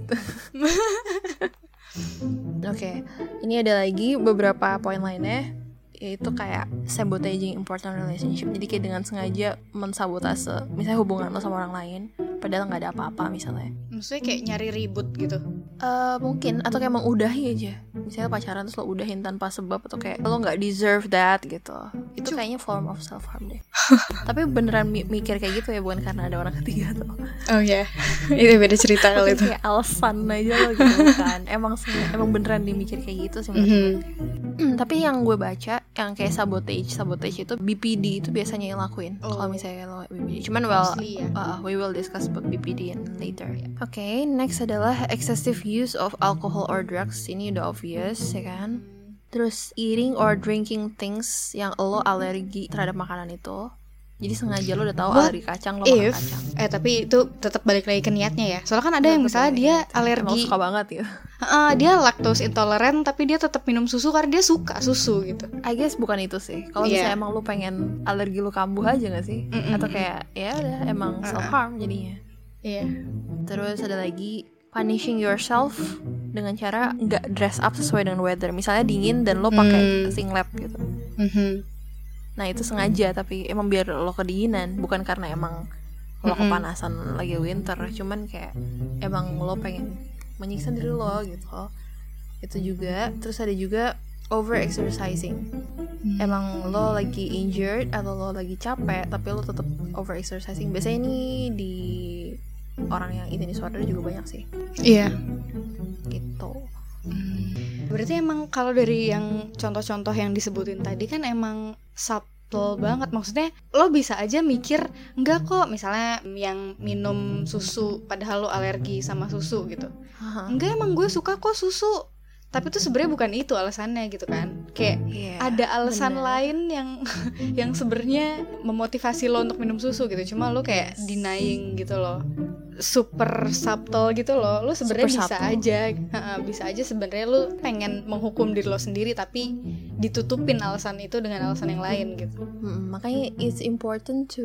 Speaker 2: Oke, ini ada lagi beberapa poin lainnya yaitu kayak sabotaging important relationship. Jadi kayak dengan sengaja mensabotase misalnya hubungan lo sama orang lain padahal nggak ada apa-apa misalnya.
Speaker 1: Maksudnya kayak nyari ribut gitu.
Speaker 2: Eh mungkin atau kayak mengudahi aja. Misalnya pacaran terus lo udahin tanpa sebab atau kayak lo nggak deserve that gitu. Itu kayaknya form of self harm deh. Tapi beneran mi- mikir kayak gitu ya bukan karena ada orang ketiga tuh.
Speaker 1: Oh ya, itu beda cerita kali itu.
Speaker 2: kayak alasan aja lo gitu kan emang emang beneran dimikir kayak gitu sih
Speaker 1: Mhm.
Speaker 2: gue. Hmm, tapi yang gue baca yang kayak sabotage sabotage itu BPD itu biasanya yang lakuin
Speaker 1: Oh.
Speaker 2: kalau misalnya lo BPD cuman well
Speaker 1: ya.
Speaker 2: uh, we will discuss about BPD later oke next adalah excessive use of alcohol or drugs. Ini udah obvious ya kan? Terus eating or drinking things yang lo alergi terhadap makanan itu jadi sengaja lo udah tahu
Speaker 1: What
Speaker 2: alergi kacang lo makan
Speaker 1: If,
Speaker 2: kacang
Speaker 1: eh tapi itu tetap balik lagi ke niatnya ya. Soalnya kan ada yang misalnya dia
Speaker 2: Emang
Speaker 1: alergi,
Speaker 2: suka banget ya
Speaker 1: Heeh, dia lactose intoleran tapi dia tetap minum susu karena dia suka susu gitu.
Speaker 2: I guess bukan itu sih. Kalau
Speaker 1: Iya.
Speaker 2: misalnya emang lu pengen alergi lu kambuh aja gak sih?
Speaker 1: Mm-mm.
Speaker 2: Atau kayak ya udah emang self harm jadinya.
Speaker 1: Iya.
Speaker 2: Terus ada lagi punishing yourself dengan cara nggak dress up sesuai dengan weather. Misalnya dingin dan lo pakai
Speaker 1: Hmm.
Speaker 2: singlet gitu.
Speaker 1: Mhm.
Speaker 2: Nah itu sengaja tapi emang biar lo kedinginan bukan karena emang lo kepanasan lagi winter. Cuman kayak emang lo pengen menyiksa diri lo gitu. Itu juga. Terus ada juga over exercising.
Speaker 1: Hmm.
Speaker 2: emang lo lagi injured atau lo lagi capek tapi lo tetap over exercising biasanya ini di orang yang eating disorder juga banyak sih
Speaker 1: Iya.
Speaker 2: gitu
Speaker 1: Berarti emang kalau dari yang contoh-contoh yang disebutin tadi kan emang subtle banget. Maksudnya lo bisa aja mikir enggak kok misalnya yang minum susu padahal lo alergi sama susu gitu. Enggak emang gue suka kok susu. Tapi tuh sebenarnya bukan itu alasannya gitu kan. Kayak
Speaker 2: Iya,
Speaker 1: ada alasan
Speaker 2: bener.
Speaker 1: lain yang yang sebenarnya memotivasi lo untuk minum susu gitu. Cuma lo kayak denying gitu loh super subtle gitu loh lo sebenarnya bisa
Speaker 2: subtle.
Speaker 1: aja bisa aja sebenarnya lo pengen menghukum diri lo sendiri tapi ditutupin alasan itu dengan alasan yang lain gitu
Speaker 2: Mm, makanya it's important to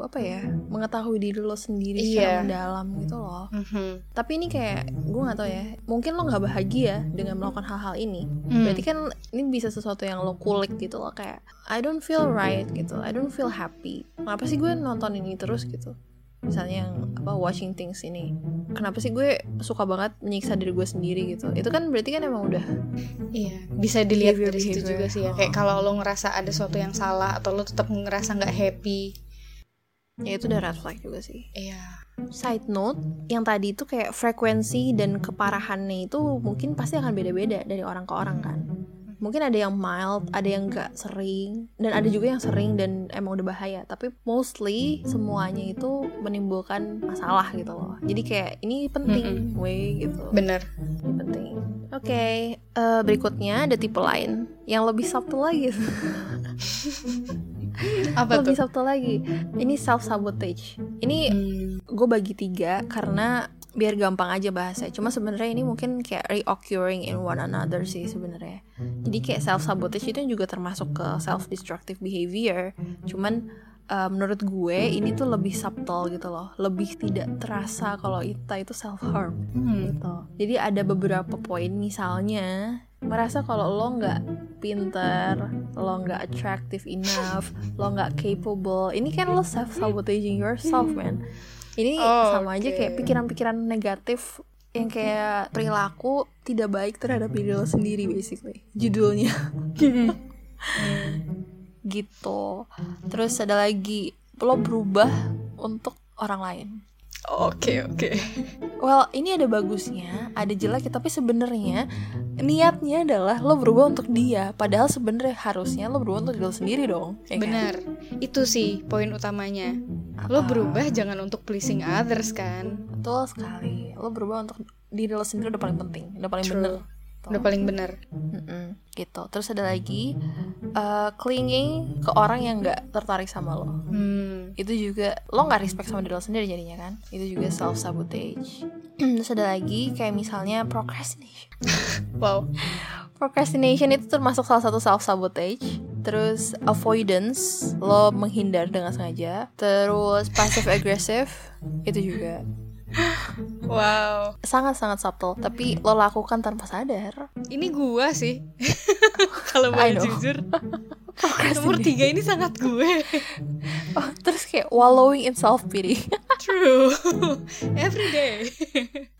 Speaker 2: apa ya mengetahui diri lo sendiri
Speaker 1: Iya.
Speaker 2: secara mendalam gitu loh
Speaker 1: Mhm.
Speaker 2: tapi ini kayak gue nggak tahu ya mungkin lo nggak bahagia dengan melakukan hal-hal ini
Speaker 1: Hmm.
Speaker 2: berarti kan ini bisa sesuatu yang lo kulik gitu loh kayak I don't feel right gitu I don't feel happy kenapa sih gue nonton ini terus gitu misalnya yang apa watching things ini kenapa sih gue suka banget menyiksa diri gue sendiri gitu itu kan berarti kan emang udah
Speaker 1: Iya, bisa dilihat dari situ juga sih ya. Kayak kalau lo ngerasa ada sesuatu yang salah atau lo tetap ngerasa nggak happy.
Speaker 2: ya itu udah red flag juga sih
Speaker 1: Iya.
Speaker 2: side note yang tadi itu kayak frekuensi dan keparahannya itu mungkin pasti akan beda-beda dari orang ke orang kan mungkin ada yang mild ada yang gak sering dan ada juga yang sering dan emang udah bahaya. Tapi mostly semuanya itu menimbulkan masalah gitu loh. Jadi kayak ini penting way gitu.
Speaker 1: Bener.
Speaker 2: ini penting. Oke eh, berikutnya ada tipe lain. Yang lebih subtle lagi.
Speaker 1: Apa
Speaker 2: lebih
Speaker 1: tuh?
Speaker 2: subtle lagi. Ini self sabotage ini
Speaker 1: Hmm.
Speaker 2: gue bagi tiga karena biar gampang aja bahasnya. Cuma sebenarnya ini mungkin kayak reoccurring in one another sih sebenarnya. Jadi kayak self sabotage itu juga termasuk ke self destructive behavior. Cuman uh, menurut gue ini tuh lebih subtle gitu loh, lebih tidak terasa kalau kita itu self harm
Speaker 1: Hmm.
Speaker 2: gitu. Jadi ada beberapa poin misalnya merasa kalau lo nggak pinter, lo nggak attractive enough, lo nggak capable. Ini kan lo self sabotaging yourself man. Ini
Speaker 1: Oh,
Speaker 2: sama aja
Speaker 1: oke.
Speaker 2: kayak pikiran-pikiran negatif yang kayak perilaku tidak baik terhadap diri lo sendiri basically. Judulnya gitu. Terus ada lagi lo berubah untuk orang lain.
Speaker 1: Oke oke.
Speaker 2: Well, ini ada bagusnya, ada jeleknya, tapi sebenarnya niatnya adalah lo berubah untuk dia, padahal sebenarnya harusnya lo berubah untuk diri lo sendiri dong. ya kan?
Speaker 1: Benar. Itu sih poin utamanya. Lo berubah jangan untuk pleasing others kan.
Speaker 2: Betul sekali. Lo berubah untuk diri lo sendiri udah paling penting, udah paling
Speaker 1: True.
Speaker 2: bener.
Speaker 1: Udah paling benar.
Speaker 2: Mm-mm, gitu. Terus ada lagi uh, clinging ke orang yang nggak tertarik sama lo.
Speaker 1: Hmm.
Speaker 2: Itu juga lo nggak respect sama diri lo sendiri jadinya kan. Itu juga self sabotage. Terus ada lagi kayak misalnya procrastination.
Speaker 1: Wow.
Speaker 2: Procrastination itu termasuk salah satu self sabotage. Terus avoidance, lo menghindar dengan sengaja. Terus passive aggressive itu juga
Speaker 1: Wow.
Speaker 2: sangat-sangat subtle, tapi lo lakukan tanpa sadar.
Speaker 1: Ini gua sih. Kalau boleh
Speaker 2: know.
Speaker 1: jujur. Nomor tiga ini sangat gue.
Speaker 2: Oh, terus kayak wallowing in self pity.
Speaker 1: True. Every day.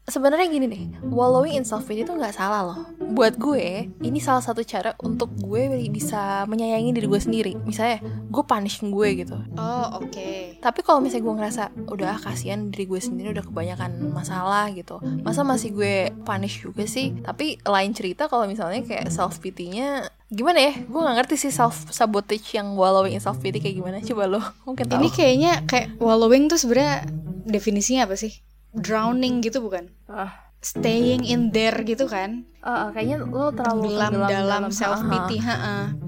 Speaker 2: Sebenarnya gini deh, wallowing in self pity itu nggak salah loh. Buat gue, ini salah satu cara untuk gue bisa menyayangi diri gue sendiri. Misalnya, gue punishing gue gitu.
Speaker 1: Oh, oke.
Speaker 2: Tapi kalau misalnya gue ngerasa udah kasihan diri gue sendiri udah kebanyakan masalah gitu, masa masih gue punish juga sih? Tapi lain cerita kalau misalnya kayak self pity-nya gimana ya? Gue nggak ngerti sih self sabotage yang wallowing in self pity kayak gimana. Coba lo mungkin tahu.
Speaker 1: Ini kayaknya kayak wallowing tuh sebenarnya definisinya apa sih? Drowning gitu bukan?
Speaker 2: Ah.
Speaker 1: Staying in there gitu kan?
Speaker 2: Ah, ah, kayaknya lo terlalu
Speaker 1: Tenggelam
Speaker 2: tenggelam
Speaker 1: dalam self pity,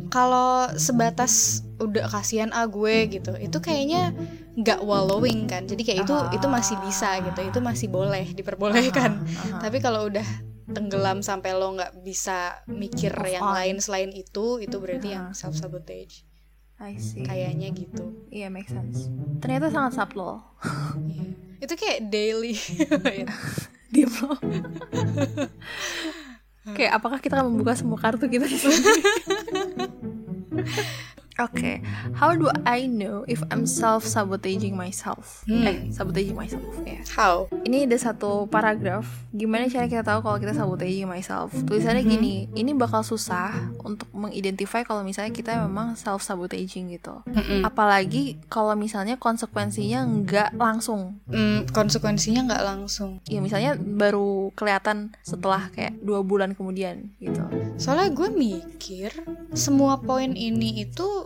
Speaker 1: Kalau sebatas udah kasihan ah gue gitu, itu kayaknya nggak wallowing kan? Jadi kayak itu itu masih bisa gitu, itu masih boleh diperbolehkan.
Speaker 2: ah, ah.
Speaker 1: Tapi kalau udah tenggelam sampai lo nggak bisa mikir
Speaker 2: Move
Speaker 1: yang
Speaker 2: on.
Speaker 1: lain selain itu, itu berarti yang
Speaker 2: Ah.
Speaker 1: self sabotage.
Speaker 2: I see.
Speaker 1: Kayaknya gitu.
Speaker 2: Iya, make sense. Ternyata sangat subtle.
Speaker 1: Iya. Itu kayak daily.
Speaker 2: Diam lo. Oke, apakah kita akan membuka semua kartu kita di sini? Oke, how do I know if I'm self-sabotaging myself?
Speaker 1: Hmm.
Speaker 2: Eh, sabotaging myself, ya.
Speaker 1: How?
Speaker 2: Ini ada satu paragraf. Gimana cara kita tahu kalau kita sabotaging myself? Tulisannya
Speaker 1: Mhm.
Speaker 2: gini, ini bakal susah untuk mengidentify kalau misalnya kita memang self-sabotaging gitu.
Speaker 1: Mm-mm.
Speaker 2: Apalagi kalau misalnya konsekuensinya nggak langsung.
Speaker 1: Hmm, konsekuensinya nggak langsung.
Speaker 2: Ya misalnya baru kelihatan setelah kayak dua bulan kemudian gitu.
Speaker 1: Soalnya gue mikir semua poin ini itu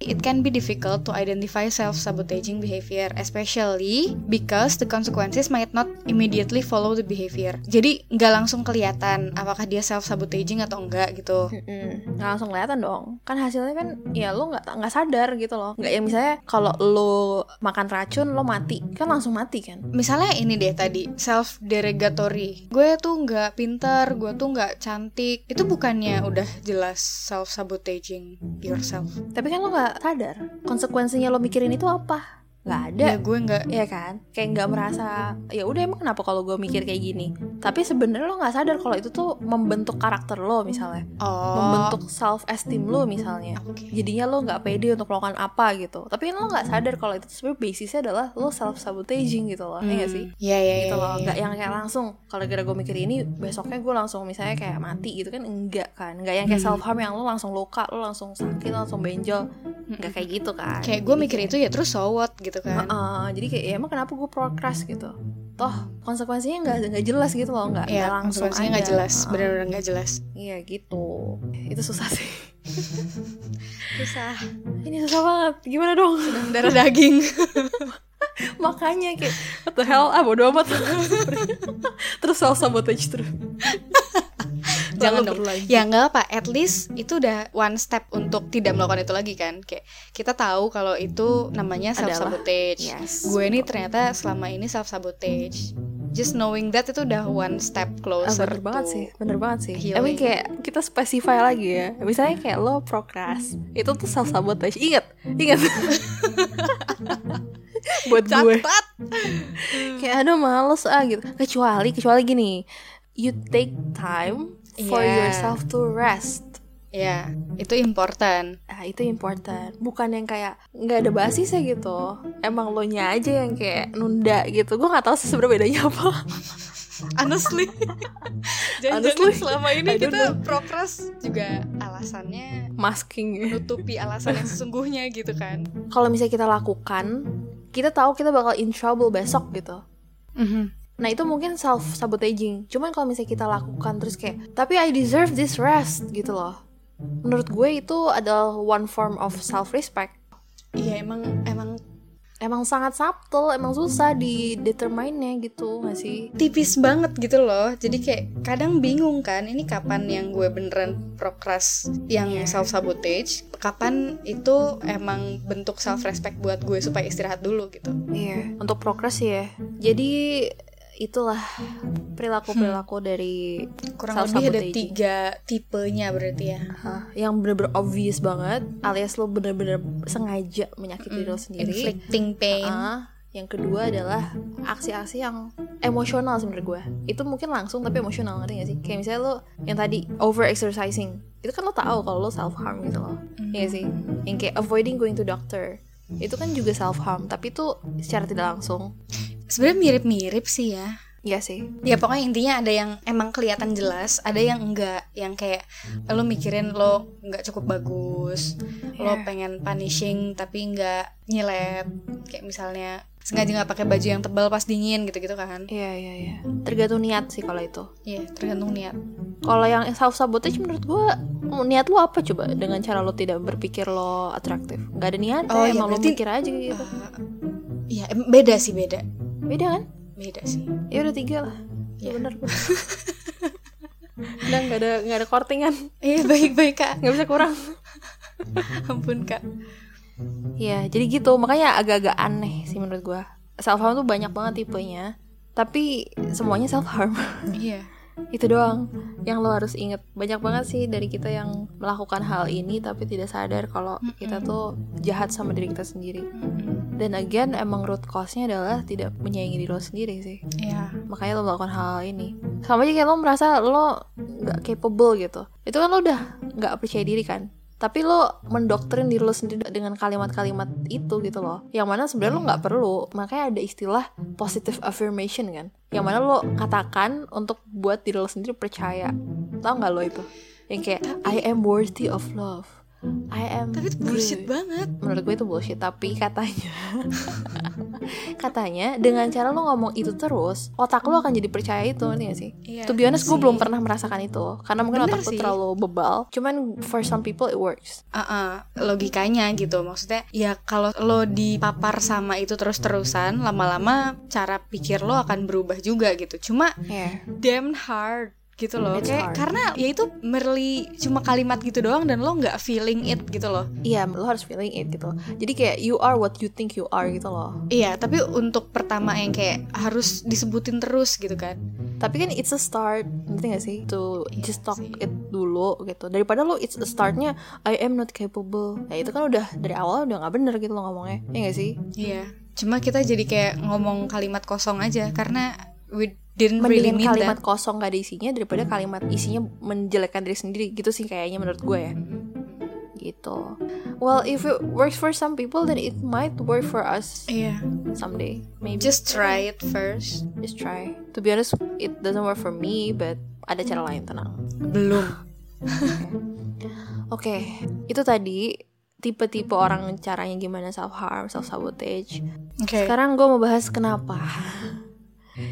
Speaker 1: It can be difficult to identify self-sabotaging behavior, especially because the consequences might not immediately follow the behavior. Jadi nggak langsung kelihatan apakah dia self-sabotaging atau enggak gitu.
Speaker 2: Nggak langsung kelihatan dong kan hasilnya kan ya lo nggak nggak sadar gitu loh nggak yang misalnya kalau lo makan racun lo mati kan langsung mati kan
Speaker 1: Misalnya ini deh tadi self-derogatory. Gue tuh nggak pintar, gue tuh nggak cantik. Itu bukannya udah jelas self-sabotaging yourself?
Speaker 2: tapi kan lo nggak sadar konsekuensinya lo mikirin itu apa nggak ada
Speaker 1: Ya gue nggak.
Speaker 2: Iya kan, kayak nggak merasa ya udah emang kenapa kalau gue mikir kayak gini. Tapi sebenarnya lo nggak sadar kalau itu tuh membentuk karakter lo misalnya,
Speaker 1: Oh.
Speaker 2: membentuk self esteem lo misalnya.
Speaker 1: Oke.
Speaker 2: Jadinya lo nggak pede untuk melakukan apa gitu. Tapi kan lo nggak sadar kalau itu sebenarnya basisnya adalah lo self sabotaging gitu loh, ya nggak sih?
Speaker 1: Iya iya iya.
Speaker 2: gitu loh,
Speaker 1: iya.
Speaker 2: nggak yang kayak langsung kalau gara gue mikir ini besoknya gue langsung misalnya kayak mati gitu kan enggak kan, nggak yang kayak self harm yang lo langsung luka, lo langsung sakit, langsung benjol, nggak kayak gitu kan.
Speaker 1: Kayak gue mikir itu ya terus so what gitu kan.
Speaker 2: Heeh, jadi kayak ya emang kenapa gue prokras gitu toh konsekuensinya nggak nggak jelas gitu loh nggak
Speaker 1: Iya,
Speaker 2: langsung
Speaker 1: konsekuensinya nggak
Speaker 2: aja.
Speaker 1: jelas,
Speaker 2: Heeh.
Speaker 1: benar-benar nggak jelas.
Speaker 2: iya gitu itu susah sih
Speaker 1: Susah.
Speaker 2: ini susah banget gimana dong
Speaker 1: Darah daging.
Speaker 2: makanya kayak what the hell ah bodo amat terus self sabotage terus
Speaker 1: Jangan dong.
Speaker 2: berlanjut.
Speaker 1: Ya nggak apa. At least itu udah one step untuk tidak melakukan itu lagi kan. Kayak kita tahu kalau itu namanya self sabotage.
Speaker 2: Yes,
Speaker 1: Gue ini ternyata selama ini self sabotage. Just knowing that itu udah one step
Speaker 2: Ah,
Speaker 1: closer.
Speaker 2: bener banget sih, bener banget sih.
Speaker 1: healing.
Speaker 2: I mean kayak kita specify lagi ya. Misalnya kayak lo prokras, itu tuh self sabotage. Ingat, ingat. Buat gue.
Speaker 1: Catat.
Speaker 2: kayak aduh males ah gitu kecuali kecuali gini you take time for
Speaker 1: Yeah.
Speaker 2: yourself to rest
Speaker 1: Ya, itu important.
Speaker 2: ah itu important bukan yang kayak nggak ada basisnya gitu emang lo nya aja yang kayak nunda gitu gue nggak tahu sih sebenarnya bedanya apa
Speaker 1: Honestly. Jangan-jangan
Speaker 2: Honestly,
Speaker 1: selama ini kita
Speaker 2: know.
Speaker 1: prokras juga alasannya
Speaker 2: masking
Speaker 1: menutupi alasan yang sesungguhnya gitu kan.
Speaker 2: kalau misalnya kita lakukan kita tahu kita bakal in trouble besok gitu Nah itu mungkin self sabotaging. Cuman kalau misalnya kita lakukan terus kayak, tapi I deserve this rest gitu loh. Menurut gue itu adalah one form of self respect.
Speaker 1: Iya emang emang
Speaker 2: Emang sangat subtle, emang susah di determine-nya gitu gak sih?
Speaker 1: tipis banget gitu loh. Jadi kayak kadang bingung kan, ini kapan yang gue beneran prokras yang
Speaker 2: Iya.
Speaker 1: self sabotage, kapan itu emang bentuk self respect buat gue supaya istirahat dulu gitu.
Speaker 2: Iya, untuk progress ya. Jadi itulah perilaku-perilaku dari
Speaker 1: Kurang lebih ada tiga tipenya berarti ya.
Speaker 2: Yang bener-bener obvious banget, alias lo bener-bener sengaja menyakiti diri lo sendiri.
Speaker 1: Inflicting pain.
Speaker 2: Ah, yang kedua adalah aksi-aksi yang emosional sebenarnya gue. Itu mungkin langsung tapi emosional ngerti gak sih? Kayak misalnya lo yang tadi over exercising. Itu kan lo tahu kalau lo self harm gitu loh. Iya gak sih? Yang kayak avoiding going to doctor. Itu kan juga self harm, tapi itu secara tidak langsung.
Speaker 1: Sebenarnya mirip-mirip sih ya.
Speaker 2: Iya sih.
Speaker 1: Ya pokoknya intinya ada yang emang kelihatan jelas, ada yang enggak, yang kayak lo mikirin lo nggak cukup bagus, lo
Speaker 2: Iya.
Speaker 1: pengen punishing tapi nggak nyilet, kayak misalnya sengaja nggak pakai baju yang tebal pas dingin gitu-gitu kan?
Speaker 2: Iya iya iya. Tergantung niat sih kalau itu.
Speaker 1: Iya tergantung niat.
Speaker 2: Kalau yang self sabotage menurut gue niat lo apa coba dengan cara lo tidak berpikir lo atraktif? Gak ada niat,
Speaker 1: Oh, iya,
Speaker 2: emang lo
Speaker 1: berarti-
Speaker 2: mikir aja gitu.
Speaker 1: Eh, Iya beda sih beda,
Speaker 2: Beda kan?
Speaker 1: beda sih.
Speaker 2: Ya udah tiga lah. Ya
Speaker 1: Iya.
Speaker 2: bener. Udah nggak ada nggak ada kortingan,
Speaker 1: Iya baik-baik kak,
Speaker 2: nggak bisa kurang.
Speaker 1: ampun kak.
Speaker 2: Ya jadi gitu. Makanya agak-agak aneh sih menurut gue. Self harm tuh banyak banget tipenya, tapi semuanya self harm.
Speaker 1: Iya.
Speaker 2: itu doang yang lo harus inget banyak banget sih dari kita yang melakukan hal ini tapi tidak sadar kalau kita tuh jahat sama diri kita sendiri. Dan again emang root cause-nya adalah tidak menyayangi diri lo sendiri sih.
Speaker 1: Iya.
Speaker 2: makanya lo melakukan hal, ini. Sama aja kayak lo merasa lo nggak capable gitu. Itu kan lo udah nggak percaya diri kan tapi lo mendoktrin diri lo sendiri dengan kalimat-kalimat itu gitu loh. Yang mana sebenarnya lo nggak perlu. Makanya ada istilah positive affirmation kan. Yang mana lo katakan untuk buat diri lo sendiri percaya. Tau nggak lo itu? Yang kayak I am worthy of love I am
Speaker 1: Tapi itu bullshit banget.
Speaker 2: menurut gue itu bullshit tapi katanya katanya dengan cara lo ngomong itu terus otak lo akan jadi percaya itu ngerti gak sih?
Speaker 1: Iya
Speaker 2: to be honest gue belum pernah merasakan itu karena mungkin
Speaker 1: Bener
Speaker 2: otak
Speaker 1: sih.
Speaker 2: terlalu bebal. Cuman for some people it works.
Speaker 1: Uh-uh, logikanya gitu. Maksudnya ya kalau lo dipapar sama itu terus-terusan lama-lama cara pikir lo akan berubah juga gitu. Cuma
Speaker 2: yeah
Speaker 1: damn hard gitu loh.
Speaker 2: It's
Speaker 1: kayak
Speaker 2: hard.
Speaker 1: karena ya itu merely cuma kalimat gitu doang dan lo nggak feeling it gitu loh.
Speaker 2: Iya lo harus feeling it gitu. Jadi kayak you are what you think you are gitu loh.
Speaker 1: Iya tapi untuk pertama yang kayak harus disebutin terus gitu kan.
Speaker 2: Tapi kan it's a start ngerti gak sih? To
Speaker 1: Iya
Speaker 2: just talk
Speaker 1: sih.
Speaker 2: it dulu gitu. Daripada lo it's a startnya I am not capable. Ya itu kan udah dari awal udah nggak bener gitu lo ngomongnya. Ya gak sih?
Speaker 1: Iya cuma kita jadi kayak ngomong kalimat kosong aja karena we didn't really mean
Speaker 2: kalimat
Speaker 1: that.
Speaker 2: kosong gak ada isinya daripada kalimat isinya menjelekkan diri sendiri gitu sih kayaknya menurut gue ya. Gitu. Well if it works for some people then it might work for us
Speaker 1: iya.
Speaker 2: someday maybe.
Speaker 1: Just try it first.
Speaker 2: Just try. To be honest it doesn't work for me but ada cara lain tenang.
Speaker 1: Belum.
Speaker 2: Oke itu tadi tipe-tipe orang caranya gimana self harm self sabotage
Speaker 1: oke
Speaker 2: sekarang gue mau bahas kenapa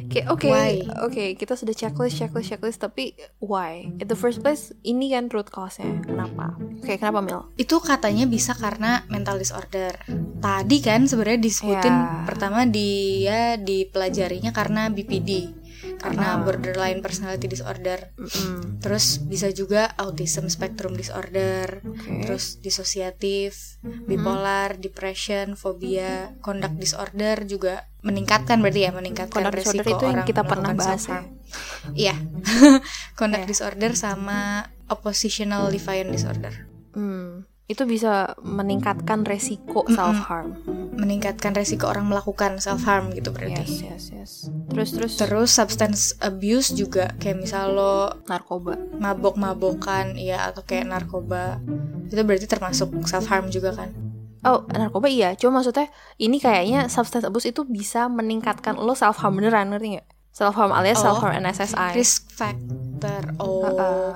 Speaker 2: Kayak oke,
Speaker 1: Why?
Speaker 2: oke kita sudah checklist, checklist, checklist, tapi why? In the first place, ini kan root cause-nya. Kenapa? Oke, kenapa Mil?
Speaker 1: itu katanya bisa karena mental disorder. Tadi kan sebenarnya disebutin
Speaker 2: Ya.
Speaker 1: pertama dia dipelajarinya karena BPD, karena
Speaker 2: Ah.
Speaker 1: borderline personality disorder.
Speaker 2: Mm-mm.
Speaker 1: Terus bisa juga autism spectrum disorder,
Speaker 2: Oke.
Speaker 1: terus disosiatif, bipolar, depression, fobia, conduct disorder juga meningkatkan berarti ya meningkatkan
Speaker 2: Conduct disorder
Speaker 1: resiko
Speaker 2: itu yang
Speaker 1: orang
Speaker 2: kita pernah bahas ya.
Speaker 1: Iya. conduct
Speaker 2: Ya.
Speaker 1: disorder sama oppositional defiant disorder.
Speaker 2: Hmm, itu bisa meningkatkan resiko self harm.
Speaker 1: meningkatkan resiko orang melakukan self harm gitu berarti.
Speaker 2: Yes, yes, yes. Terus, terus,
Speaker 1: Terus substance abuse juga kayak misal lo
Speaker 2: narkoba.
Speaker 1: mabok-mabokan ya atau kayak narkoba itu berarti termasuk self harm juga kan?
Speaker 2: Oh, narkoba iya. Cuma maksudnya ini kayaknya substance abuse itu bisa meningkatkan lo self harm beneran, ngerti nggak? Self harm alias
Speaker 1: Oh,
Speaker 2: self harm NSSI.
Speaker 1: Risk factor. Oh.
Speaker 2: Uh-uh.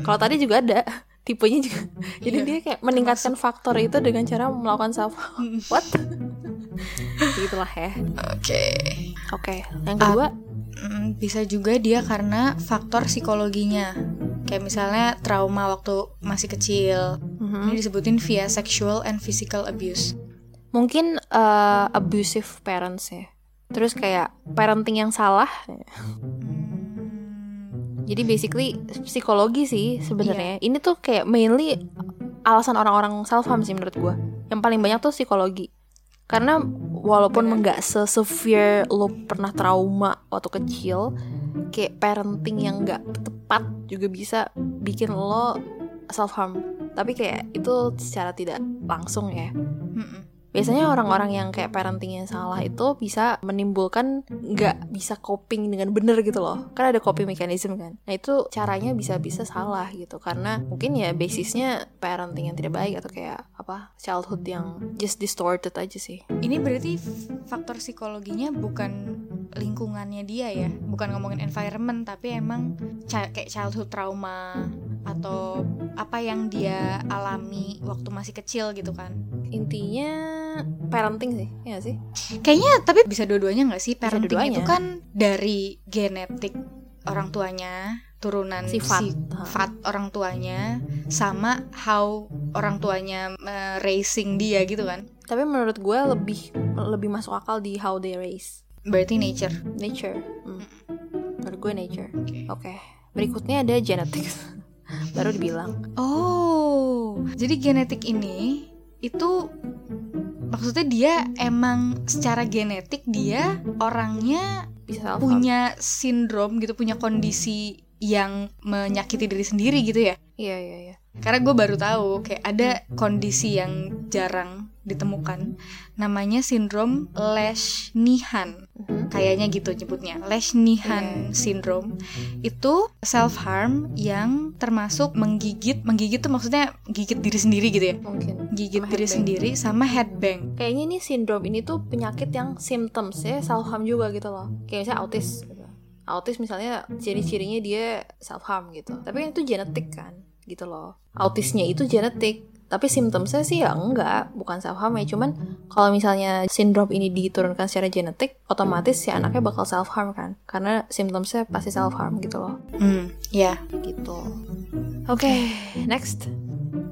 Speaker 2: Kalau tadi juga ada tipenya juga. Jadi
Speaker 1: Iya,
Speaker 2: dia kayak meningkatkan faktor itu dengan cara melakukan self what? Gitulah ya.
Speaker 1: Oke.
Speaker 2: Oke, yang kedua
Speaker 1: Mm, bisa juga dia karena faktor psikologinya. Kayak misalnya trauma waktu masih kecil.
Speaker 2: mhm,
Speaker 1: Ini disebutin via sexual and physical abuse.
Speaker 2: mungkin uh, abusive parents ya. Terus kayak parenting yang salah. Jadi basically psikologi sih sebenarnya. Ini tuh kayak mainly alasan orang-orang self harm sih menurut gua. Yang paling banyak tuh psikologi. Karena walaupun nggak se-severe lo pernah trauma waktu kecil, kayak parenting yang nggak tepat juga bisa bikin lo self harm. Tapi kayak itu secara tidak langsung ya. Biasanya orang-orang yang kayak parenting yang salah itu bisa menimbulkan nggak bisa coping dengan bener gitu loh. Kan ada coping mechanism kan. Nah itu caranya bisa-bisa salah gitu. Karena mungkin ya basisnya parenting yang tidak baik atau kayak apa childhood yang just distorted aja sih.
Speaker 1: Ini berarti faktor psikologinya bukan lingkungannya dia ya, bukan ngomongin environment, tapi emang kayak childhood trauma atau apa yang dia alami waktu masih kecil gitu kan.
Speaker 2: Intinya parenting sih, ya sih?
Speaker 1: Kayaknya tapi bisa dua-duanya nggak sih? Parenting
Speaker 2: dua-duanya.
Speaker 1: itu kan dari genetik orang tuanya, turunan
Speaker 2: Sifat.
Speaker 1: sifat orang tuanya, sama how orang tuanya eh, raising dia gitu kan.
Speaker 2: Tapi menurut gue lebih lebih masuk akal di how they raise
Speaker 1: Berarti nature.
Speaker 2: nature. Hmm. Menurut gue nature.
Speaker 1: Oke.
Speaker 2: Oke. Berikutnya ada genetics. Baru dibilang.
Speaker 1: Oh, jadi genetik ini itu maksudnya dia emang secara genetik dia orangnya
Speaker 2: Bisa
Speaker 1: punya sindrom gitu, punya kondisi yang menyakiti diri sendiri gitu ya.
Speaker 2: Iya iya iya.
Speaker 1: Karena gue baru tahu kayak ada kondisi yang jarang ditemukan, namanya sindrom Lesch-Nyhan.
Speaker 2: Mhm.
Speaker 1: Kayaknya gitu nyebutnya, Lesch-Nyhan syndrome. Itu self harm yang termasuk menggigit, menggigit tuh maksudnya gigit diri sendiri gitu ya.
Speaker 2: Mungkin.
Speaker 1: Gigit
Speaker 2: Sama
Speaker 1: diri
Speaker 2: headbang.
Speaker 1: sendiri sama headbang.
Speaker 2: Kayaknya ini sindrom ini tuh penyakit yang symptoms ya self harm juga gitu loh. Kayak misalnya autis. Gitu. Autis misalnya ciri-cirinya dia self harm gitu. Tapi kan itu genetik kan gitu loh. Autisnya itu genetik. Tapi symptomsnya sih ya enggak bukan self harm ya cuman kalau misalnya sindrom ini diturunkan secara genetik otomatis si anaknya bakal self harm kan karena symptomsnya pasti self harm gitu loh
Speaker 1: Hmm, ya.
Speaker 2: gitu oke next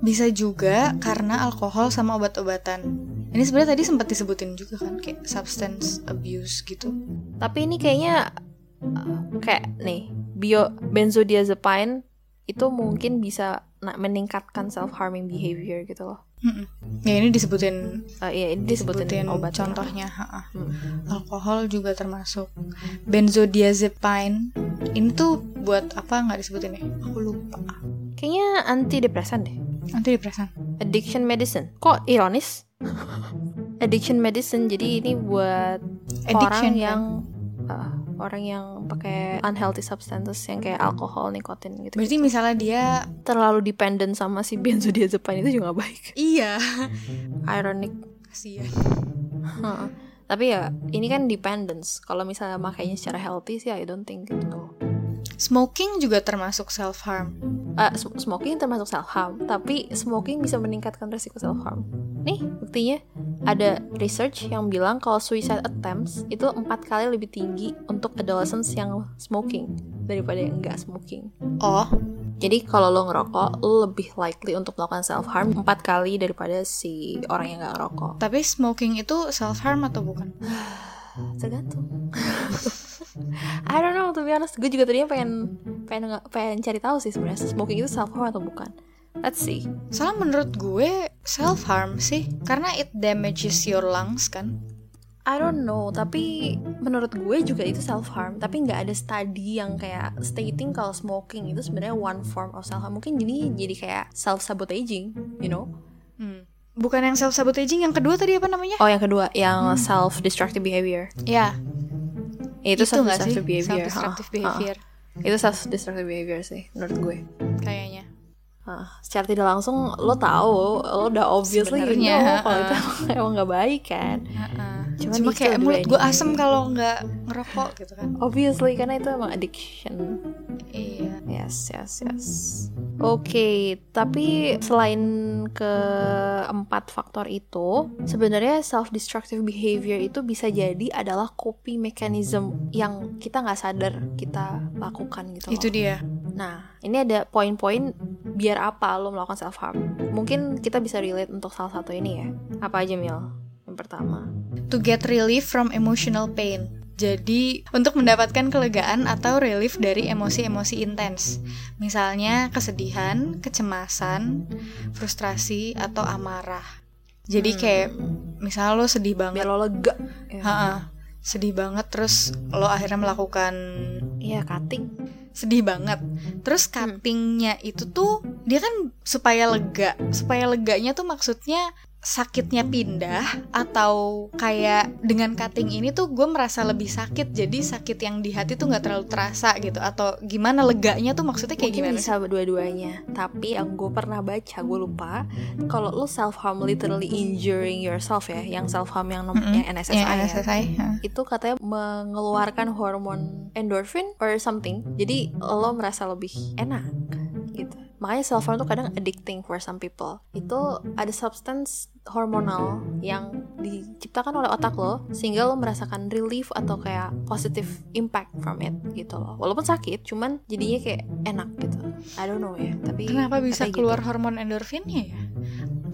Speaker 1: Bisa juga karena alkohol sama obat-obatan. Ini sebenarnya tadi sempat disebutin juga kan kayak substance abuse gitu.
Speaker 2: tapi ini kayaknya uh, kayak nih bio benzodiazepine itu mungkin bisa meningkatkan self harming behavior gitu loh
Speaker 1: Mm-mm. Ya ini disebutin
Speaker 2: Uh, iya ini disebutin,
Speaker 1: disebutin
Speaker 2: obat
Speaker 1: contohnya. ha-ha.
Speaker 2: Hmm.
Speaker 1: Alkohol juga termasuk. Benzodiazepine ini tuh buat apa nggak disebutin ya? Aku lupa.
Speaker 2: kayaknya antidepresan deh
Speaker 1: Antidepresan.
Speaker 2: addiction medicine kok ironis addiction medicine jadi ini buat
Speaker 1: Addiction,
Speaker 2: orang
Speaker 1: kan?
Speaker 2: yang uh, orang yang pakai unhealthy substances yang kayak alkohol nikotin gitu
Speaker 1: Berarti misalnya dia
Speaker 2: terlalu dependent sama si benzodiazepine itu juga gak baik.
Speaker 1: Iya.
Speaker 2: ironic.
Speaker 1: Kasihan.
Speaker 2: Heeh. tapi ya ini kan dependence. Kalau misalnya makainya secara healthy sih I don't think gitu
Speaker 1: Smoking juga termasuk self harm.
Speaker 2: Uh, sm- smoking termasuk self harm, tapi smoking bisa meningkatkan resiko self harm. Nih buktinya ada research yang bilang kalau suicide attempts itu empat kali lebih tinggi untuk adolescents yang smoking daripada yang enggak smoking.
Speaker 1: Oh,
Speaker 2: Jadi kalau lo ngerokok, lo lebih likely untuk melakukan self harm empat kali daripada si orang yang nggak ngerokok.
Speaker 1: tapi smoking itu self harm atau bukan?
Speaker 2: Tergantung. I don't know to be honest. Gue juga tadinya pengen pengen nge- pengen cari tahu sih sebenarnya smoking itu self harm atau bukan. Let's see.
Speaker 1: Soalnya menurut gue self harm sih, karena it damages your lungs kan.
Speaker 2: I don't know, tapi menurut gue juga itu self harm. Tapi nggak ada study yang kayak stating kalau smoking itu sebenarnya one form of self harm. Mungkin jadi jadi kayak self sabotaging, you know?
Speaker 1: Hmm. Bukan yang self sabotaging, yang kedua tadi apa namanya?
Speaker 2: Oh, yang kedua yang self destructive behavior.
Speaker 1: Ya,
Speaker 2: Itu,
Speaker 1: itu
Speaker 2: self destructive behavior.
Speaker 1: Self destructive
Speaker 2: Ha, ha.
Speaker 1: behavior,
Speaker 2: Itu self destructive behavior sih menurut gue.
Speaker 1: kayaknya.
Speaker 2: Hah, secara tidak langsung lo tahu, lo udah obviously you
Speaker 1: Sebenarnya,
Speaker 2: know kalau itu emang, gak baik kan.
Speaker 1: Heeh.
Speaker 2: Cuman
Speaker 1: Cuma
Speaker 2: itu
Speaker 1: kayak mulut gue asem kalau nggak ngerokok gitu kan.
Speaker 2: Obviously karena itu emang addiction.
Speaker 1: Iya.
Speaker 2: Yes, yes, yes. Oke, tapi selain keempat faktor itu, sebenarnya self-destructive behavior itu bisa jadi adalah coping mechanism yang kita nggak sadar kita lakukan gitu.
Speaker 1: Itu
Speaker 2: loh.
Speaker 1: dia.
Speaker 2: Nah, ini ada poin-poin biar apa lo melakukan self harm. Mungkin kita bisa relate untuk salah satu ini ya. Apa aja Mil? Yang pertama.
Speaker 1: To get relief from emotional pain. Jadi, untuk mendapatkan kelegaan atau relief dari emosi-emosi intens. Misalnya kesedihan, kecemasan, frustrasi, atau amarah. Jadi kayak misalnya lo sedih banget,
Speaker 2: biar lo lega. Ya.
Speaker 1: Ha-ha. sedih banget terus lo akhirnya melakukan
Speaker 2: Iya, cutting.
Speaker 1: sedih banget. Terus cuttingnya itu tuh dia kan supaya lega, supaya leganya tuh maksudnya sakitnya pindah atau kayak dengan cutting ini tuh gue merasa lebih sakit jadi sakit yang di hati tuh nggak terlalu terasa gitu atau gimana leganya tuh maksudnya kayak
Speaker 2: Mungkin
Speaker 1: gimana
Speaker 2: bisa dua-duanya Tapi yang gue pernah baca Gue lupa Kalau lo self harm literally injuring yourself ya Yang self harm yang, nom-
Speaker 1: Mm-mm.
Speaker 2: yang NSSI, ya.
Speaker 1: NSSI ha.
Speaker 2: Itu katanya mengeluarkan hormon endorphin Or something Jadi lo merasa lebih enak Makanya harm tuh kadang addicting for some people. Itu ada substance hormonal yang diciptakan oleh otak lo sehingga lo merasakan relief atau kayak positive impact from it gitu loh. Walaupun sakit cuman jadinya kayak enak gitu. I don't know ya tapi
Speaker 1: kenapa bisa
Speaker 2: gitu.
Speaker 1: keluar hormon endorfinnya ya?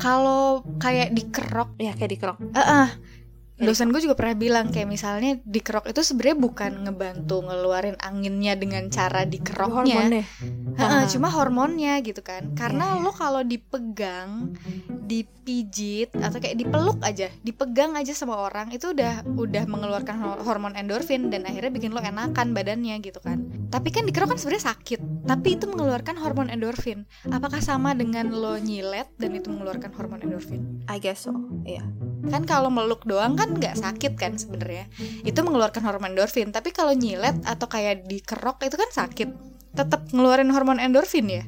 Speaker 1: Kalau kayak dikerok.
Speaker 2: Ya kayak dikerok.
Speaker 1: Eh, eh. Dosen gue juga pernah bilang kayak misalnya dikerok itu sebenarnya bukan ngebantu ngeluarin anginnya dengan cara dikeroknya.
Speaker 2: Hormonnya.
Speaker 1: Heeh,
Speaker 2: Ah.
Speaker 1: cuma hormonnya gitu kan. Karena
Speaker 2: Iya, iya.
Speaker 1: lo kalau dipegang dipijit atau kayak dipeluk aja dipegang aja sama orang itu udah udah mengeluarkan hor- hormon endorfin dan akhirnya bikin lo enakan badannya gitu kan. Tapi kan dikerok kan sebenarnya sakit tapi itu mengeluarkan hormon endorfin. Apakah sama dengan lo nyilet dan itu mengeluarkan hormon endorfin?
Speaker 2: I guess so iya.
Speaker 1: Kan kalau meluk doang kan nggak sakit kan sebenarnya itu mengeluarkan hormon endorfin tapi kalau nyilet atau kayak dikerok itu kan sakit tetap ngeluarin hormon endorfin ya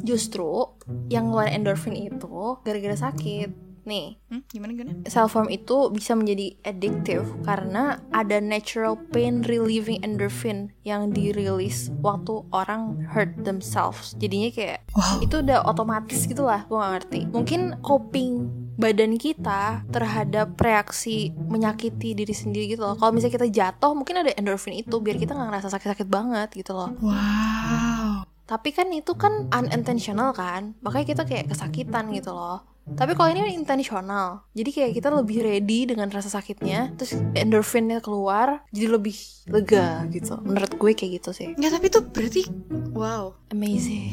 Speaker 2: justru yang ngeluarin endorphin itu gara-gara sakit nih
Speaker 1: Hmm, gimana gimana?
Speaker 2: self harm itu bisa menjadi addictive karena ada natural pain relieving endorphin yang dirilis waktu orang hurt themselves. Jadinya kayak
Speaker 1: Wow.
Speaker 2: itu udah otomatis gitu lah, gue gak ngerti. Mungkin coping badan kita terhadap reaksi menyakiti diri sendiri gitu loh. Kalau misalnya kita jatuh, mungkin ada endorphin itu biar kita nggak ngerasa sakit-sakit banget gitu loh.
Speaker 1: Wow.
Speaker 2: Tapi kan itu kan unintentional kan, makanya kita kayak kesakitan gitu loh. Tapi kalau ini intentional, jadi kayak kita lebih ready dengan rasa sakitnya, terus endorfinnya keluar, jadi lebih lega gitu. Menurut gue kayak gitu sih.
Speaker 1: Ya tapi itu berarti wow.
Speaker 2: Amazing.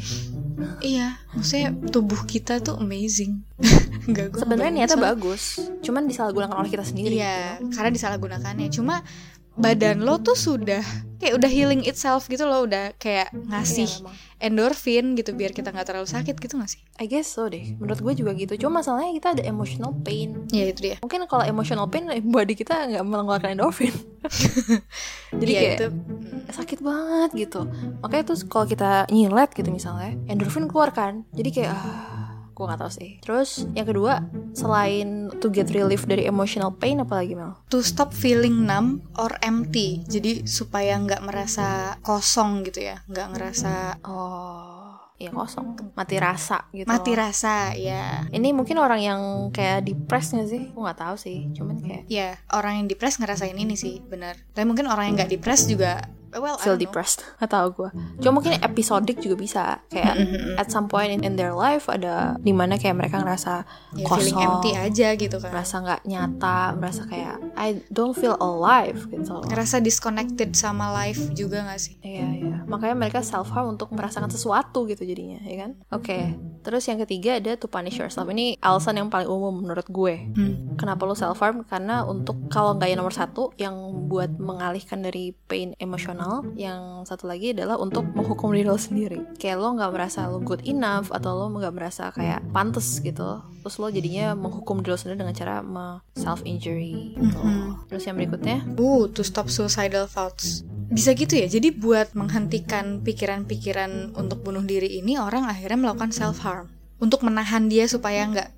Speaker 1: Iya, maksudnya tubuh kita tuh amazing. Gue
Speaker 2: Sebenarnya niatnya bagus, cuman disalahgunakan oleh kita sendiri.
Speaker 1: Iya,
Speaker 2: gitu.
Speaker 1: karena disalahgunakannya. Cuma badan lo tuh sudah kayak udah healing itself gitu loh, udah kayak ngasih
Speaker 2: Iya, memang.
Speaker 1: endorfin gitu biar kita nggak terlalu sakit gitu gak sih?
Speaker 2: I guess so deh. Menurut gue juga gitu. Cuma masalahnya kita ada emotional pain.
Speaker 1: Ya itu dia.
Speaker 2: Mungkin kalau emotional pain, body kita nggak mengeluarkan endorfin. jadi
Speaker 1: Iya,
Speaker 2: kayak
Speaker 1: itu
Speaker 2: sakit banget gitu makanya terus kalau kita nyilet gitu misalnya endorfin keluar kan jadi kayak ah, gue nggak tahu sih terus yang kedua selain to get relief dari emotional pain apalagi Mel
Speaker 1: to stop feeling numb or empty. Jadi supaya nggak merasa kosong gitu ya, nggak ngerasa
Speaker 2: oh ya kosong mati rasa gitu
Speaker 1: mati
Speaker 2: loh.
Speaker 1: rasa ya.
Speaker 2: ini mungkin orang yang kayak depres nggak sih gue nggak tahu sih cuman kayak
Speaker 1: Ya, orang yang depres ngerasain ini sih, benar. Tapi mungkin orang yang nggak depres juga well,
Speaker 2: feel depressed nggak tahu gue cuma mungkin episodik juga bisa kayak
Speaker 1: Mm-mm.
Speaker 2: at some point in, in their life ada di mana kayak mereka ngerasa
Speaker 1: Ya,
Speaker 2: kosong
Speaker 1: feeling empty aja gitu kan.
Speaker 2: merasa nggak nyata merasa kayak I don't feel alive gitu loh.
Speaker 1: Ngerasa disconnected sama life juga gak sih?
Speaker 2: Iya iya. Makanya mereka self harm untuk merasakan sesuatu gitu jadinya, ya kan? Oke. Terus yang ketiga ada to punish yourself. Ini alasan yang paling umum menurut gue.
Speaker 1: Hmm.
Speaker 2: Kenapa lo self harm? Karena untuk kalau nggak yang nomor satu yang buat mengalihkan dari pain emosional, yang satu lagi adalah untuk menghukum diri lo sendiri. Kayak lo nggak merasa lo good enough atau lo nggak merasa kayak pantas gitu. Terus lo jadinya menghukum diri lo sendiri dengan cara self injury. Gitu.
Speaker 1: Mhm.
Speaker 2: Terus yang berikutnya
Speaker 1: Uh, to stop suicidal thoughts. Bisa gitu ya. Jadi buat menghentikan pikiran-pikiran untuk bunuh diri ini orang akhirnya melakukan self harm untuk menahan dia supaya nggak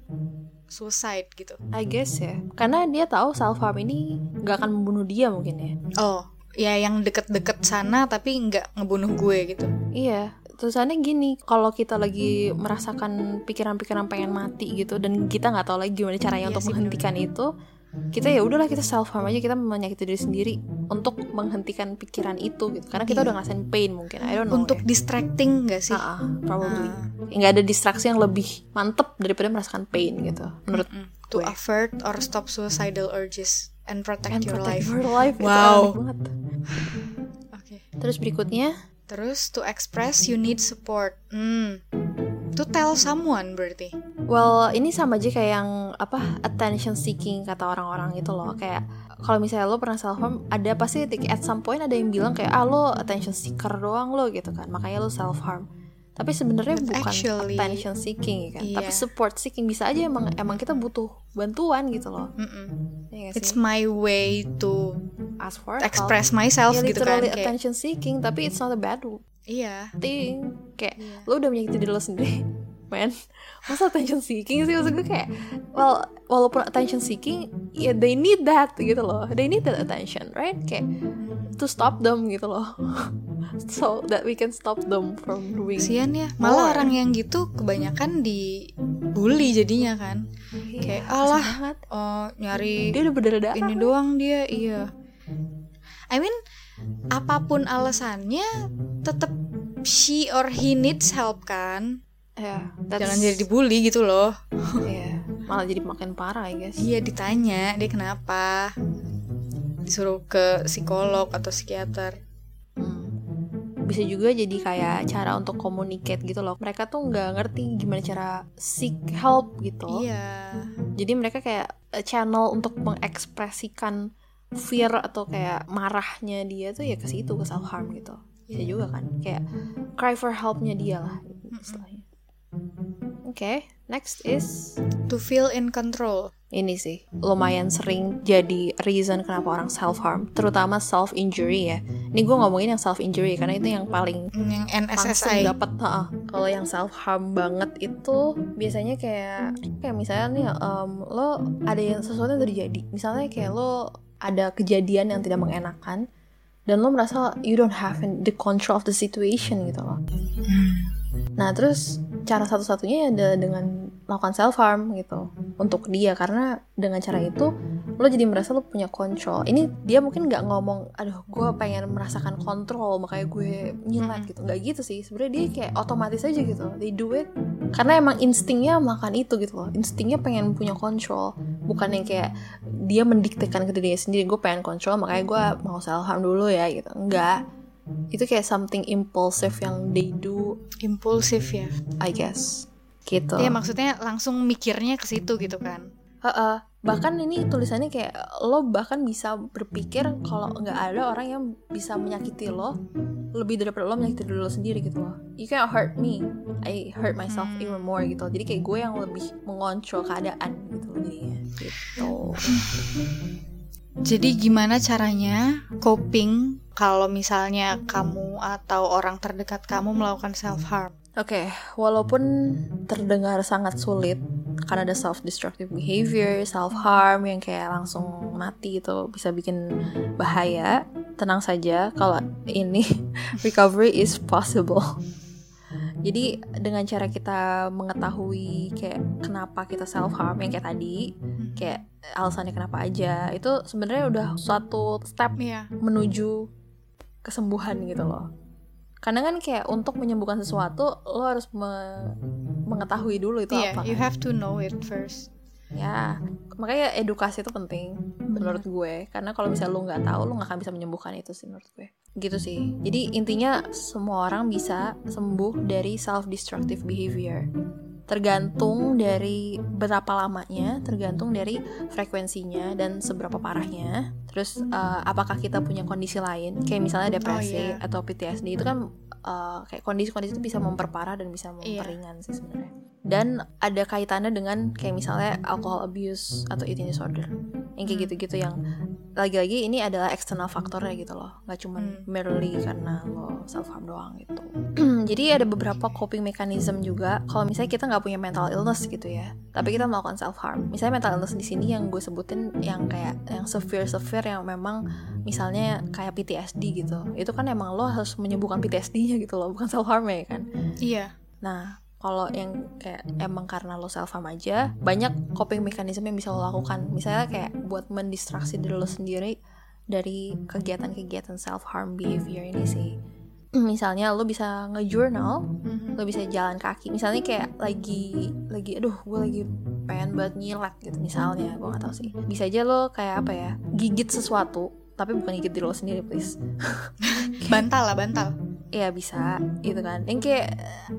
Speaker 1: suicide gitu.
Speaker 2: I guess ya, karena dia tahu self harm ini nggak akan membunuh dia mungkin ya.
Speaker 1: Oh, ya yang deket-deket sana tapi nggak ngebunuh gue gitu.
Speaker 2: Iya, tulisannya gini, kalau kita lagi merasakan pikiran-pikiran pengen mati gitu dan kita nggak tahu lagi gimana caranya
Speaker 1: Iya
Speaker 2: untuk
Speaker 1: sih,
Speaker 2: menghentikan itu, kita ya udahlah kita self harm aja kita menyakiti diri sendiri untuk menghentikan pikiran itu gitu. Karena kita
Speaker 1: Iya.
Speaker 2: udah ngerasain pain mungkin, I don't know.
Speaker 1: Untuk distracting nggak sih?
Speaker 2: ya. Ah, ah, probably.
Speaker 1: Ah.
Speaker 2: Nggak ada distraksi yang lebih mantep daripada merasakan pain gitu. Menurut
Speaker 1: Mm. To
Speaker 2: gue.
Speaker 1: avert or stop suicidal urges and protect
Speaker 2: And
Speaker 1: your
Speaker 2: protect
Speaker 1: life.
Speaker 2: your life.
Speaker 1: Wow. Oke.
Speaker 2: Terus berikutnya
Speaker 1: Terus to express you need support. Hmm. To tell someone berarti.
Speaker 2: Well, ini sama aja kayak yang apa attention seeking kata orang-orang itu loh. Kayak kalau misalnya lo pernah self harm, ada pasti at some point ada yang bilang kayak ah lo attention seeker doang lo gitu kan. Makanya lo self harm. Tapi sebenarnya
Speaker 1: But
Speaker 2: bukan
Speaker 1: actually,
Speaker 2: attention seeking ya kan.
Speaker 1: iya.
Speaker 2: Tapi support seeking bisa aja emang emang kita butuh bantuan gitu loh.
Speaker 1: Mm-mm.
Speaker 2: Iya nggak
Speaker 1: It's my way to
Speaker 2: Ask for
Speaker 1: express
Speaker 2: help.
Speaker 1: myself
Speaker 2: Ya,
Speaker 1: gitu kan. Kayak,
Speaker 2: attention seeking, tapi it's not a bad
Speaker 1: iya.
Speaker 2: thing. Kayak
Speaker 1: Iya.
Speaker 2: lo udah menyakiti diri lo sendiri man masa attention seeking sih maksud gue kayak well walaupun attention seeking ya they need that gitu loh they need that attention right kayak to stop them gitu loh so that we can stop them from doing
Speaker 1: Kasian ya. Malah
Speaker 2: More.
Speaker 1: orang yang gitu kebanyakan dibully jadinya kan.
Speaker 2: Iya,
Speaker 1: kayak, "Alah,
Speaker 2: banget.
Speaker 1: Oh, nyari
Speaker 2: dia udah berdarah
Speaker 1: ini doang dia, iya. I mean, apa pun alasannya tetap she or he needs help kan.
Speaker 2: ya that's-
Speaker 1: Jangan jadi dibully gitu loh.
Speaker 2: Iya, malah jadi makin parah I guess
Speaker 1: Iya ditanya dia kenapa disuruh ke psikolog atau psikiater.
Speaker 2: Bisa juga jadi kayak cara untuk communicate gitu loh. Mereka tuh nggak ngerti gimana cara seek help gitu
Speaker 1: Iya.
Speaker 2: jadi mereka kayak a channel untuk mengekspresikan fear atau kayak marahnya dia tuh ya ke situ ke self harm gitu. Bisa juga kan kayak cry for helpnya dia lah istilahnya. Oke next is
Speaker 1: To feel in control.
Speaker 2: Ini sih lumayan sering jadi reason kenapa orang self harm terutama self injury ya. Ini gue ngomongin yang self injury karena itu yang paling
Speaker 1: yang NSSI
Speaker 2: dapat kalau yang self harm banget itu biasanya kayak kayak misalnya nih em, lo ada yang sesuatu yang terjadi. Misalnya kayak lo ada kejadian yang tidak mengenakan dan lo merasa you don't have the control of the situation gitu loh. Nah, terus cara satu-satunya ya adalah dengan melakukan self harm gitu untuk dia karena dengan cara itu lo jadi merasa lo punya kontrol. Ini dia mungkin nggak ngomong, aduh gue pengen merasakan kontrol makanya gue nyilat gitu, nggak gitu sih. Sebenarnya dia kayak otomatis aja gitu, they do it karena emang instingnya makan itu gitu loh. Instingnya pengen punya kontrol, bukan yang kayak dia mendiktekan ke dirinya sendiri. Gue pengen kontrol makanya gue mau self harm dulu ya gitu. Enggak, itu kayak something impulsive yang they do
Speaker 1: impulsif ya
Speaker 2: I guess gitu.
Speaker 1: Iya maksudnya langsung mikirnya ke situ gitu kan
Speaker 2: Heeh. Bahkan ini tulisannya kayak lo bahkan bisa berpikir kalau nggak ada orang yang bisa menyakiti lo lebih daripada lo menyakiti diri lo sendiri gitu loh. You can't hurt me, I hurt myself even more gitu. Jadi kayak gue yang lebih mengontrol keadaan gitu loh jadinya. Gitu.
Speaker 1: Jadi gimana caranya coping kalau misalnya kamu atau orang terdekat kamu melakukan self harm?
Speaker 2: Oke, walaupun terdengar sangat sulit karena ada self destructive behavior, self harm yang kayak langsung mati itu bisa bikin bahaya. Tenang saja kalau ini recovery is possible. Jadi dengan cara kita mengetahui kayak kenapa kita self harm yang kayak tadi, kayak alasannya kenapa aja, itu sebenarnya udah suatu step
Speaker 1: Iya.
Speaker 2: menuju kesembuhan gitu loh. Karena kan kayak untuk menyembuhkan sesuatu lo harus me- mengetahui dulu itu
Speaker 1: Iya,
Speaker 2: apa.
Speaker 1: you
Speaker 2: kan.
Speaker 1: have to know it first.
Speaker 2: Ya, makanya edukasi itu penting menurut gue. Karena kalau misalnya lo nggak tahu, lo nggak akan bisa menyembuhkan itu sih menurut gue. Gitu sih. Jadi intinya semua orang bisa sembuh dari self destructive behavior. Tergantung dari berapa lamanya, tergantung dari frekuensinya dan seberapa parahnya. Terus eh, apakah kita punya kondisi lain, kayak misalnya depresi
Speaker 1: iya.
Speaker 2: atau PTSD itu kan eh, kayak kondisi-kondisi itu bisa memperparah dan bisa
Speaker 1: Iya.
Speaker 2: memperingan sih sebenarnya dan ada kaitannya dengan kayak misalnya alcohol abuse atau eating disorder yang kayak gitu-gitu yang lagi-lagi ini adalah external faktornya gitu loh. Nggak cuman
Speaker 1: Hmm.
Speaker 2: merely karena lo self harm doang gitu. Jadi ada beberapa coping mechanism juga. Kalau misalnya kita nggak punya mental illness gitu ya tapi kita melakukan self harm misalnya mental illness di sini yang gue sebutin yang kayak yang severe severe yang memang misalnya kayak PTSD gitu. Itu kan emang lo harus menyembuhkan PTSD-nya gitu loh bukan self harm ya kan?
Speaker 1: Iya.
Speaker 2: Nah, kalau yang kayak emang karena lo self harm aja, banyak coping mechanism yang bisa lo lakukan. Misalnya kayak buat mendistraksi diri lo sendiri dari kegiatan-kegiatan self harm behavior ini sih. Misalnya lo bisa nge-journal,
Speaker 1: Mhm.
Speaker 2: lo bisa jalan kaki. Misalnya kayak lagi lagi aduh, gue lagi pengen banget nyilat gitu misalnya, gue gak tahu sih. Bisa aja lo kayak apa ya? Gigit sesuatu, tapi bukan gigit diri lo sendiri, please.
Speaker 1: Bantal lah, bantal.
Speaker 2: Iya bisa gitu kan. Yang kayak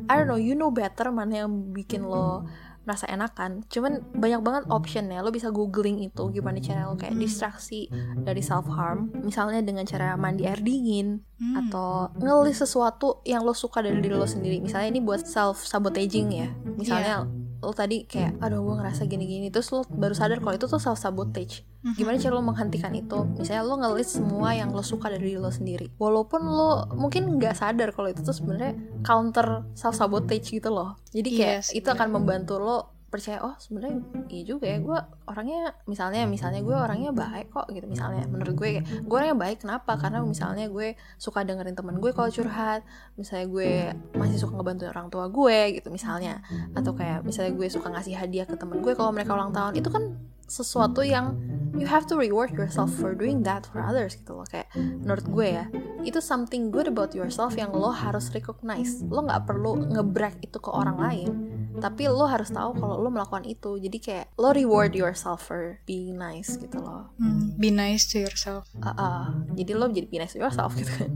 Speaker 2: I don't know you know better mana yang bikin lo merasa enakan. Cuman banyak banget optionnya. Lo bisa googling itu gimana cara lo kayak distraksi dari self harm misalnya dengan cara mandi air dingin
Speaker 1: Hmm.
Speaker 2: atau ngelis sesuatu yang lo suka dari diri lo sendiri. Misalnya ini buat self sabotaging ya. Misalnya lo tadi kayak aduh gue ngerasa gini-gini. Terus lo baru sadar kalau itu tuh self sabotage gimana cara lo menghentikan itu? Misalnya lo ngelis semua yang lo suka dari diri lo sendiri. Walaupun lo mungkin nggak sadar kalau itu tuh sebenarnya counter self sabotage gitu loh. Jadi kayak
Speaker 1: Yes,
Speaker 2: itu akan membantu lo percaya oh sebenarnya iya juga ya gue orangnya misalnya misalnya gue orangnya baik kok gitu misalnya. Menurut gue gue orangnya baik kenapa? Karena misalnya gue suka dengerin temen gue kalau curhat misalnya gue masih suka ngebantu orang tua gue gitu misalnya. Atau kayak misalnya gue suka ngasih hadiah ke temen gue kalau mereka ulang tahun itu kan sesuatu yang you have to reward yourself for doing that for others gitu loh. Kayak menurut gue ya itu something good about yourself yang lo harus recognize. Lo nggak perlu ngebrag itu ke orang lain tapi lo harus tahu kalau lo melakukan itu. Jadi kayak lo reward yourself for being nice gitu loh.
Speaker 1: Hmm, Be nice to yourself.
Speaker 2: Ah, ah. jadi lo jadi be nice to yourself gitu. Kan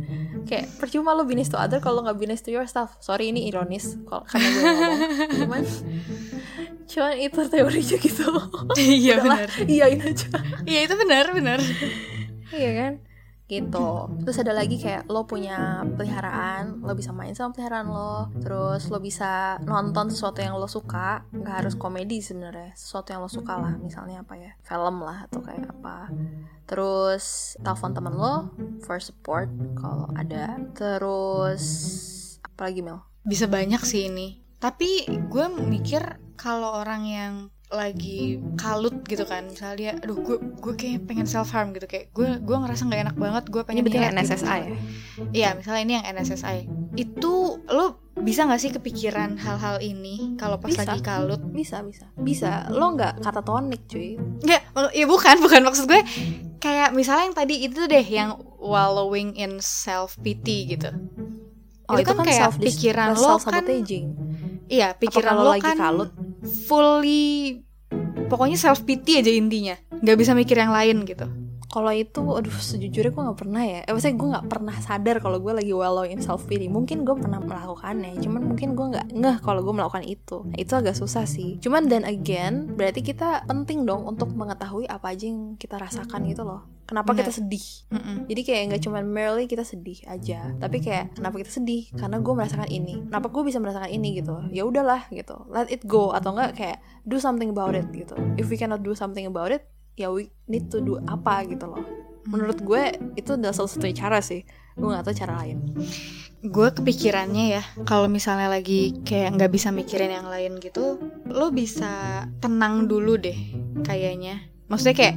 Speaker 2: kayak percuma lo be nice to other kalau nggak be nice to yourself. Sorry ini ironis kalau karena gue ngomong. Cuman cuman itu teorinya gitu.
Speaker 1: Iya benar.
Speaker 2: iyain aja.
Speaker 1: Iya itu benar benar.
Speaker 2: iya kan? Gitu. Terus ada lagi kayak lo punya peliharaan lo bisa main sama peliharaan lo. Terus lo bisa nonton sesuatu yang lo suka. Nggak harus komedi sebenarnya sesuatu yang lo suka lah. Misalnya apa ya? Film lah atau kayak apa. Terus telepon temen lo for support kalau ada. Terus apa lagi Mel?
Speaker 1: Bisa banyak sih ini. Tapi gue mikir kalau orang yang lagi kalut gitu kan misalnya dia aduh gue gue kayak pengen self harm gitu. Kayak gue gue ngerasa nggak enak banget gue pengen
Speaker 2: ini berarti
Speaker 1: nyilet gitu.
Speaker 2: NSSI ya?
Speaker 1: Iya misalnya ini yang NSSI itu lo bisa nggak sih kepikiran hal-hal ini kalau pas
Speaker 2: Bisa.
Speaker 1: lagi kalut?
Speaker 2: Bisa bisa. Bisa. Lo nggak katatonik cuy.
Speaker 1: Nggak, mak- ya bukan bukan maksud gue. Kayak misalnya yang tadi itu deh yang wallowing in self pity gitu.
Speaker 2: Oh
Speaker 1: Itu kan kayak pikiran lo
Speaker 2: self
Speaker 1: kan- iya pikiran lo
Speaker 2: lagi
Speaker 1: kan
Speaker 2: kalut?
Speaker 1: Fully pokoknya self pity aja intinya. Nggak bisa mikir yang lain gitu.
Speaker 2: Kalau itu aduh sejujurnya gue nggak pernah ya. Eh maksudnya gue nggak pernah sadar kalau gue lagi wallow in self pity mungkin gue pernah melakukannya cuman mungkin gue nggak ngeh kalau gue melakukan itu. Nah, itu agak susah sih. Cuman then again berarti kita penting dong untuk mengetahui apa aja yang kita rasakan gitu loh kenapa
Speaker 1: Benar.
Speaker 2: kita sedih?
Speaker 1: Mm-mm.
Speaker 2: jadi kayak nggak cuman merely kita sedih aja tapi kayak kenapa kita sedih? Karena gue merasakan ini. Kenapa gue bisa merasakan ini gitu? Ya udahlah gitu. Let it go. Atau enggak kayak do something about it gitu. If we cannot do something about it ya we need to do apa gitu loh. Menurut gue itu adalah salah satu cara sih. Gue nggak tahu cara lain.
Speaker 1: Gue kepikirannya ya kalau misalnya lagi kayak nggak bisa mikirin yang lain gitu lo bisa tenang dulu deh kayaknya maksudnya kayak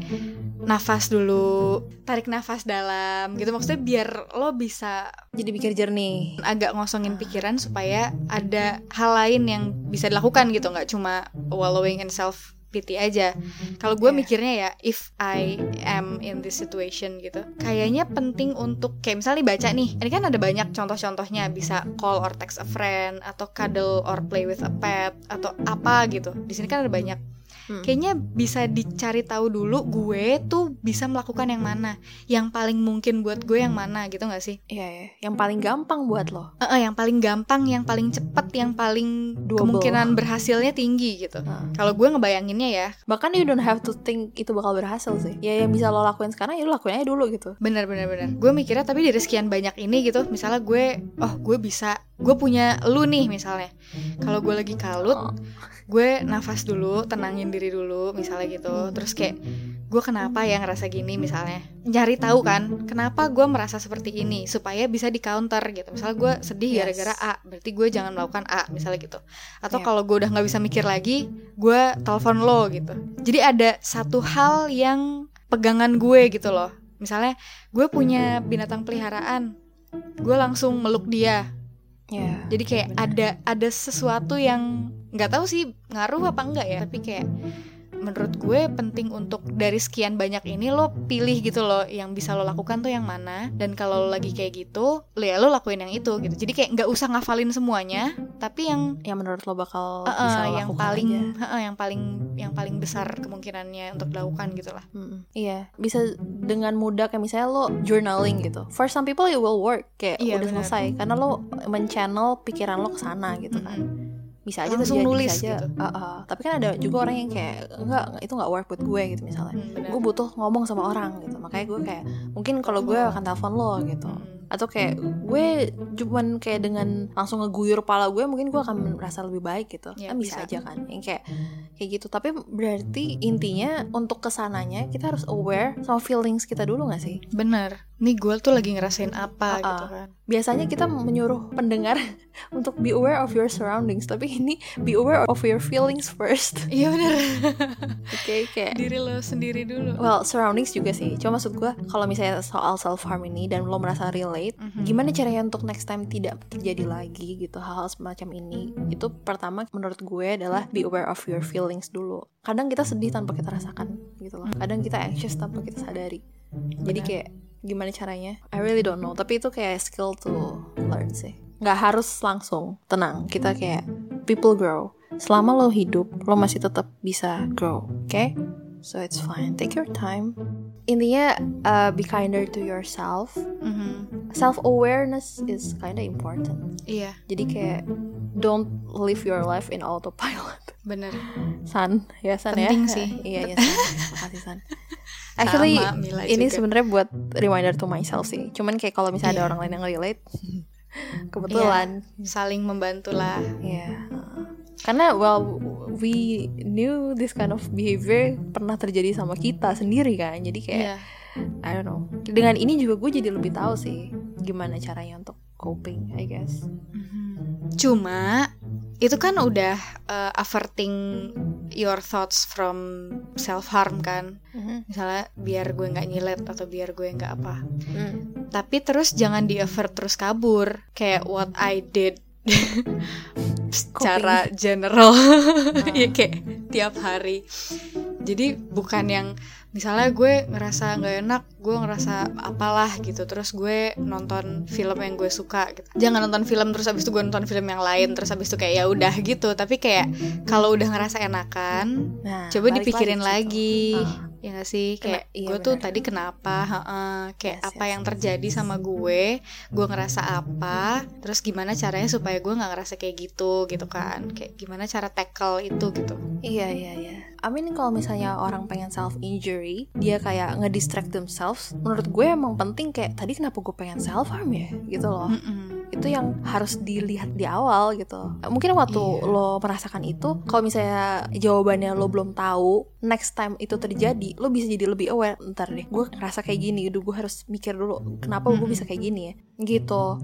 Speaker 1: nafas dulu tarik nafas dalam gitu. Maksudnya biar lo bisa
Speaker 2: jadi pikir jernih.
Speaker 1: agak ngosongin pikiran supaya ada hal lain yang bisa dilakukan gitu. Nggak cuma wallowing in self pity aja. Kalau gue
Speaker 2: Yeah.
Speaker 1: mikirnya ya if I am in this situation gitu kayaknya penting untuk kayak misalnya baca nih. Ini kan ada banyak contoh-contohnya. Bisa call or text a friend atau cuddle or play with a pet atau apa gitu. Di sini kan ada banyak
Speaker 2: Hmm.
Speaker 1: kayaknya bisa dicari tahu dulu gue tuh bisa melakukan yang mana yang paling mungkin buat gue yang mana gitu nggak sih
Speaker 2: Iya ya yang paling gampang buat lo
Speaker 1: Eh, eh, yang paling gampang, yang paling cepet, yang paling
Speaker 2: Doable.
Speaker 1: kemungkinan berhasilnya tinggi gitu.
Speaker 2: Nah.
Speaker 1: Kalau gue ngebayanginnya ya,
Speaker 2: bahkan you don't have to think itu bakal berhasil sih ya yang bisa lo lakuin sekarang ya lo lakuin aja dulu gitu
Speaker 1: bener-bener bener. Gue mikirnya tapi dari sekian banyak ini gitu, misalnya gue, oh gue bisa, gue punya lu nih misalnya. Kalau gue lagi kalut,
Speaker 2: Oh.
Speaker 1: Gue nafas dulu, tenangin diri dulu, misalnya gitu. Terus kayak gue kenapa ya ngerasa gini misalnya, nyari tahu kan, kenapa gue merasa seperti ini supaya bisa di counter gitu. Misalnya gue sedih
Speaker 2: Yes.
Speaker 1: gara-gara A, berarti gue jangan melakukan A, misalnya gitu. Atau
Speaker 2: Yep.
Speaker 1: kalau gue udah nggak bisa mikir lagi, gue telepon lo gitu. Jadi ada satu hal yang pegangan gue gitu loh. Misalnya gue punya binatang peliharaan, gue langsung meluk dia.
Speaker 2: ya
Speaker 1: Jadi kayak
Speaker 2: bener.
Speaker 1: ada ada sesuatu yang nggak tahu sih ngaruh apa enggak ya, tapi kayak menurut gue penting untuk dari sekian banyak ini lo pilih gitu loh yang bisa lo lakukan tuh yang mana dan kalau lo lagi kayak gitu lo ya lo lakuin yang itu gitu jadi kayak nggak usah ngafalin semuanya tapi yang
Speaker 2: yang menurut lo bakal
Speaker 1: eh, eh,
Speaker 2: bisa lo
Speaker 1: yang
Speaker 2: lakukan
Speaker 1: paling
Speaker 2: aja.
Speaker 1: eh, yang paling yang paling besar kemungkinannya untuk dilakukan gitu lah
Speaker 2: Mm-mm. Iya, bisa dengan mudah kayak misalnya lo journaling gitu. For some people it will work, kayak
Speaker 1: Iya,
Speaker 2: udah
Speaker 1: benar.
Speaker 2: selesai karena lo men-channel pikiran lo ke sana gitu kan. Bisa aja
Speaker 1: Langsung
Speaker 2: terjadi,
Speaker 1: nulis
Speaker 2: bisa aja.
Speaker 1: gitu.
Speaker 2: Uh, uh. Tapi kan ada juga orang yang kayak enggak itu nggak work buat gue gitu misalnya.
Speaker 1: Hmm.
Speaker 2: Gue butuh ngomong sama orang gitu. Makanya gue kayak mungkin kalau gue akan telepon lo gitu.
Speaker 1: Hmm.
Speaker 2: Atau kayak gue cuman kayak dengan langsung ngeguyur kepala gue mungkin gue akan merasa lebih baik gitu.
Speaker 1: Ya,
Speaker 2: kan bisa,
Speaker 1: bisa.
Speaker 2: aja kan. Yang kayak kayak gitu. Tapi berarti intinya untuk ke sananya kita harus aware sama feelings kita dulu gak sih?
Speaker 1: bener nih gue tuh lagi ngerasain apa
Speaker 2: Uh-uh.
Speaker 1: gitu kan
Speaker 2: Biasanya kita menyuruh pendengar untuk be aware of your surroundings, tapi ini be aware of your feelings first.
Speaker 1: iya bener
Speaker 2: Oke, kayak
Speaker 1: diri lo sendiri dulu
Speaker 2: Well, surroundings juga sih. Cuma maksud gue, kalau misalnya soal self harm ini dan lo merasa relate,
Speaker 1: Mhm.
Speaker 2: gimana caranya untuk next time tidak terjadi lagi gitu hal-hal semacam ini? Itu pertama menurut gue adalah be aware of your feelings dulu. Kadang kita sedih tanpa kita rasakan gitu loh. Kadang kita anxious tanpa kita sadari. Jadi kayak gimana caranya? I really don't know. Tapi itu kayak skill to learn sih. Nggak harus langsung tenang. Kita kayak people grow. Selama lo hidup, lo masih tetap bisa grow. Oke? So it's fine. Take your time. Intinya uh, be kinder to yourself.
Speaker 1: Mhm.
Speaker 2: Self awareness is kinda important.
Speaker 1: iya
Speaker 2: Jadi kayak don't live your life in autopilot.
Speaker 1: bener
Speaker 2: San, ya San ya.
Speaker 1: Penting sih.
Speaker 2: iya ya San. Makasih San. Actually
Speaker 1: Sama, Mila
Speaker 2: ini sebenarnya buat reminder to myself sih. Cuman kayak kalau misalnya ada
Speaker 1: Iya.
Speaker 2: orang lain yang relate, kebetulan.
Speaker 1: saling membantu lah
Speaker 2: Iya. Karena well we knew this kind of behavior pernah terjadi sama kita sendiri kan. Jadi kayak
Speaker 1: Iya.
Speaker 2: I don't know. Dengan ini juga gue jadi lebih tahu sih gimana caranya untuk coping, I guess.
Speaker 1: Cuma itu kan udah uh, averting your thoughts from self harm kan. Misalnya biar gue nggak nyilet atau biar gue nggak apa.
Speaker 2: Hmm.
Speaker 1: Tapi terus jangan di avert terus kabur kayak what I did secara general ya kayak tiap hari. Jadi bukan yang misalnya gue ngerasa nggak enak, gue ngerasa apalah gitu, terus gue nonton film yang gue suka. Gitu. Jangan nonton film terus abis itu gue nonton film yang lain, terus abis itu kayak ya udah gitu. Tapi kayak kalau udah ngerasa enakan,
Speaker 2: Nah,
Speaker 1: coba dipikirin
Speaker 2: lagi
Speaker 1: lagi,
Speaker 2: situ.
Speaker 1: Ya gak sih?
Speaker 2: Kena-
Speaker 1: kayak
Speaker 2: iya,
Speaker 1: gue tuh tadi kenapa? Heeh, kayak
Speaker 2: Yes,
Speaker 1: apa
Speaker 2: yes,
Speaker 1: yang
Speaker 2: yes,
Speaker 1: terjadi sama gue? Gue ngerasa apa? Terus gimana caranya supaya gue nggak ngerasa kayak gitu? Gitu kan. Kayak gimana cara tackle itu gitu.
Speaker 2: Iya iya iya. I mean kalau misalnya orang pengen self injury, dia kayak ngedistract themselves. Menurut gue emang penting kayak tadi kenapa gue pengen self harm ya, gitu loh.
Speaker 1: Mm-mm.
Speaker 2: Itu yang harus dilihat di awal gitu. Mungkin waktu
Speaker 1: Iya.
Speaker 2: lo merasakan itu, kalau misalnya jawabannya lo belum tahu, next time itu terjadi, lo bisa jadi lebih aware. Ntar deh, gue ngerasa kayak gini, udah gue harus mikir dulu kenapa gue bisa kayak gini ya, gitu.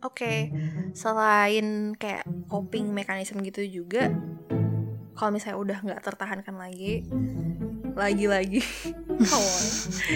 Speaker 2: Oke, selain kayak coping mechanism gitu juga, kalau misalnya udah nggak tertahankan lagi, lagi-lagi, on,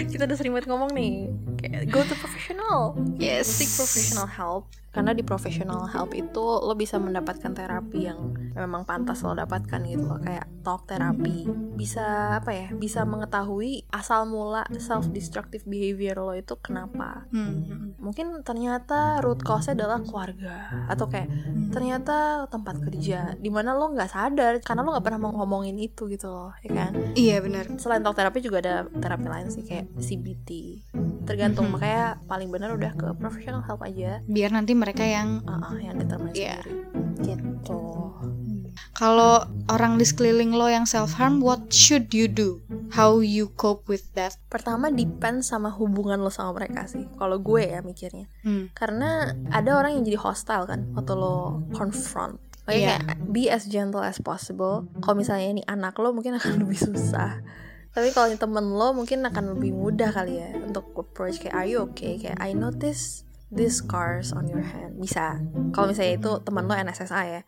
Speaker 2: kita udah sering banget ngomong nih, kayak go to professional,
Speaker 1: Yes.
Speaker 2: seek professional help, karena di professional help itu lo bisa mendapatkan terapi yang memang pantas lo dapatkan gitu loh, kayak talk terapi, bisa apa ya, bisa mengetahui asal mula self destructive behavior lo itu kenapa,
Speaker 1: Hmm.
Speaker 2: mungkin ternyata root cause adalah keluarga. Atau kayak ternyata tempat kerja di mana lo nggak sadar. Karena lo nggak pernah mau ngomongin itu gitu loh ya kan?
Speaker 1: Iya benar
Speaker 2: selain talk terapi juga ada terapi lain sih kayak CBT tergantung
Speaker 1: Mhm.
Speaker 2: makanya paling benar udah ke professional help aja.
Speaker 1: Biar nanti mereka yang
Speaker 2: Ah, ah, yang determine
Speaker 1: Iya.
Speaker 2: sendiri. Gitu.
Speaker 1: Kalau orang di sekeliling lo yang self harm what should you do? How you cope with that?
Speaker 2: Pertama depend sama hubungan lo sama mereka sih. Kalau gue ya mikirnya.
Speaker 1: Hmm.
Speaker 2: karena ada orang yang jadi hostile kan waktu lo confront. Makanya
Speaker 1: Iya.
Speaker 2: kayak be as gentle as possible. Kalau misalnya ini anak lo mungkin akan lebih susah tapi kalau temen lo mungkin akan lebih mudah kali ya untuk approach kayak are you okay? Kayak I notice these scars on your hand. Bisa. Kalau misalnya itu teman lo NSSA ya.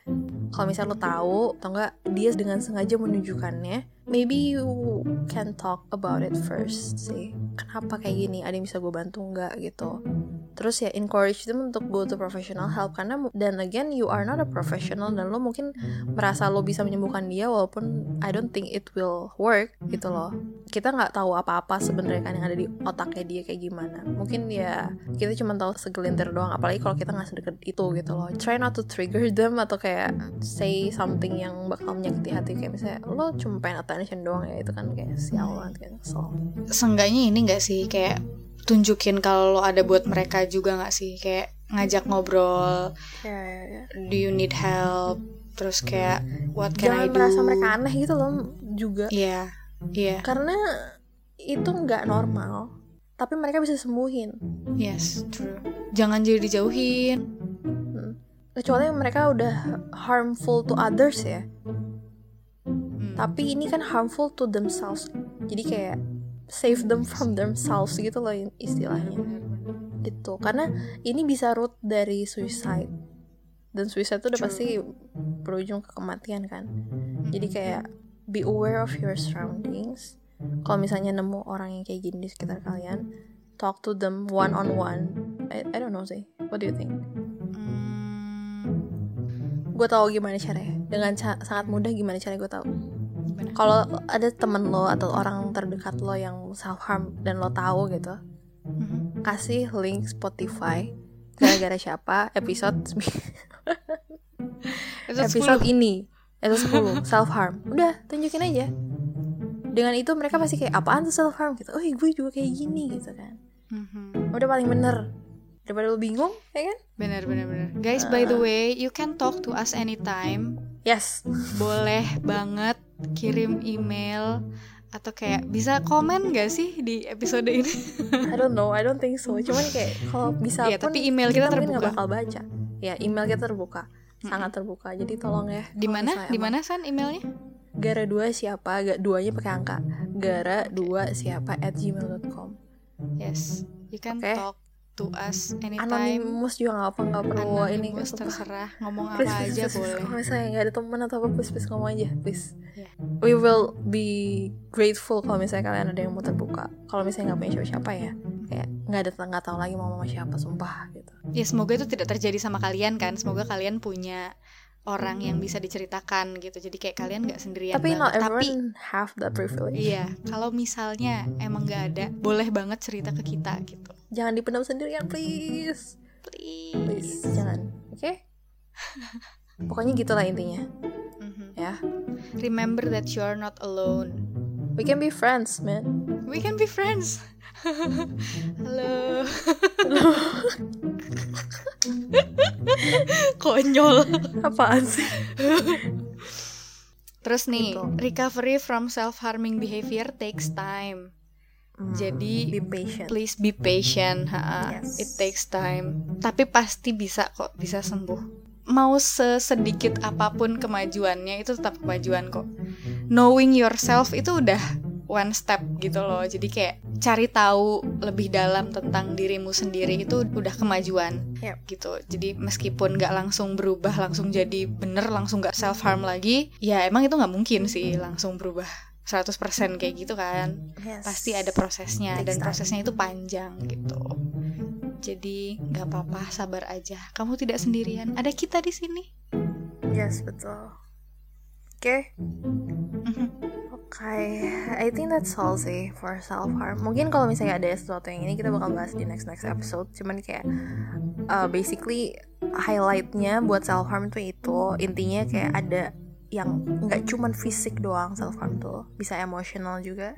Speaker 2: Kalau misalnya lo tahu atau enggak dia dengan sengaja menunjukkannya maybe you can talk about it first sih. Kenapa kayak gini? Ada yang bisa gue bantu nggak gitu terus ya encourage them untuk go to professional help. Karena dan again you are not a professional dan lo mungkin merasa lo bisa menyembuhkan dia walaupun I don't think it will work gitu loh. Kita nggak tahu apa-apa sebenarnya kan yang ada di otaknya dia kayak gimana. Mungkin ya kita cuma tahu segelintir doang. Apalagi kalau kita nggak sedekat itu gitu loh. Try not to trigger them atau kayak say something yang bakal menyakiti hati. Kayak misalnya lo cuma pengen attention doang ya. Itu kan kayak sial banget kayak so
Speaker 1: seenggaknya ini gak sih? Kayak tunjukin kalau lo ada buat mereka juga gak sih? Kayak ngajak ngobrol
Speaker 2: ya, ya, ya.
Speaker 1: do you need help? Terus kayak what can
Speaker 2: jangan
Speaker 1: I do?
Speaker 2: merasa mereka aneh gitu loh juga.
Speaker 1: Iya iya.
Speaker 2: Karena itu nggak normal tapi mereka bisa sembuhin.
Speaker 1: Yes true. Jangan jadi dijauhin.
Speaker 2: Hmm. kecuali mereka udah harmful to others ya.
Speaker 1: Hmm.
Speaker 2: tapi ini kan harmful to themselves. Jadi kayak save them from themselves gitu loh istilahnya. Gitu. Karena ini bisa root dari suicide. Dan suicide itu udah pasti berujung ke kematian kan. Jadi kayak be aware of your surroundings. Kalau misalnya nemu orang yang kayak gini di sekitar kalian talk to them one on one I, I don't know sih. What do you think?
Speaker 1: Hmm,
Speaker 2: gue tahu gimana caranya. Dengan ca- sangat mudah gimana caranya gue tahu.
Speaker 1: gimana?
Speaker 2: Kalau ada temen lo atau orang terdekat lo yang self harm dan lo tahu gitu
Speaker 1: Mhm.
Speaker 2: kasih link Spotify gara-gara siapa episode episode ini episode 10 self harm udah tunjukin aja. Dengan itu mereka pasti kayak apaan tuh self harm gitu. Oh gue juga kayak gini gitu kan.
Speaker 1: Mhm.
Speaker 2: udah paling bener. Daripada lo bingung ya kan?
Speaker 1: Bener bener bener. Guys by the way you can talk to us anytime.
Speaker 2: Yes.
Speaker 1: Boleh banget kirim email atau kayak bisa komen gak sih di episode ini?
Speaker 2: I don't know, I don't think so. Cuman kayak kalau bisa
Speaker 1: Iya,
Speaker 2: pun
Speaker 1: tapi email kita
Speaker 2: nggak
Speaker 1: terbuka.
Speaker 2: bakal baca. Ya, email kita terbuka. Sangat terbuka. Jadi tolong ya.
Speaker 1: Di mana? Di mana San emailnya?
Speaker 2: Gara dua siapa? Gak duanya pakai angka. Gara dua siapa at gmail.com.
Speaker 1: Yes, you can
Speaker 2: Oke.
Speaker 1: talk to us anytime.
Speaker 2: Anonymous juga nggak apa nggak perlu ini
Speaker 1: terserah ngomong
Speaker 2: Please,
Speaker 1: apa
Speaker 2: please,
Speaker 1: aja
Speaker 2: please,
Speaker 1: boleh.
Speaker 2: Kalau misalnya nggak ada teman atau apa, please, please ngomong aja, please.
Speaker 1: Yeah.
Speaker 2: We will be grateful kalau misalnya kalian ada yang mau terbuka. Kalau misalnya nggak punya siapa-siapa ya, kayak nggak ada nggak tahu lagi mau sama siapa, sumpah gitu.
Speaker 1: Ya semoga itu tidak terjadi sama kalian kan. Semoga kalian punya orang yang bisa diceritakan gitu. Jadi kayak kalian nggak sendirian
Speaker 2: Tapi not
Speaker 1: banget. Tapi
Speaker 2: everyone have that privilege.
Speaker 1: iya, kalau misalnya emang nggak ada, boleh banget cerita ke kita gitu.
Speaker 2: Jangan dipendam sendirian, please.
Speaker 1: Please.
Speaker 2: Please, jangan. Oke? Pokoknya gitulah intinya,
Speaker 1: Mhm.
Speaker 2: ya.
Speaker 1: Remember that you are not alone.
Speaker 2: We can be friends, man.
Speaker 1: We can be friends. Halo. Konyol.
Speaker 2: Apaan sih?
Speaker 1: Terus nih,
Speaker 2: Gitu.
Speaker 1: recovery from self-harming behavior takes time. Jadi,
Speaker 2: be patient.
Speaker 1: Please be patient, ha.
Speaker 2: Yes.
Speaker 1: It takes time. Tapi pasti bisa kok, bisa sembuh. Mau sesedikit apa pun kemajuannya itu tetap kemajuan kok. Knowing yourself itu udah one step gitu loh. Jadi kayak cari tahu lebih dalam tentang dirimu sendiri itu udah kemajuan
Speaker 2: Yep.
Speaker 1: gitu. Jadi meskipun nggak langsung berubah, langsung jadi bener, langsung nggak self harm lagi, ya emang itu nggak mungkin sih langsung berubah 100% kayak gitu kan
Speaker 2: Yes.
Speaker 1: pasti ada prosesnya
Speaker 2: Takes
Speaker 1: dan
Speaker 2: time.
Speaker 1: prosesnya itu panjang gitu. Jadi nggak apa-apa, sabar aja. Kamu tidak sendirian. Ada kita di sini.
Speaker 2: Yes, betul. Oke.
Speaker 1: Mhm.
Speaker 2: Oke, I think that's all sih for self harm. Mungkin kalau misalnya ada sesuatu yang ini kita bakal bahas di next next episode. Cuman kayak uh, basically highlightnya buat self harm tuh itu intinya kayak ada yang nggak cuman fisik doang self harm tuh bisa emosional juga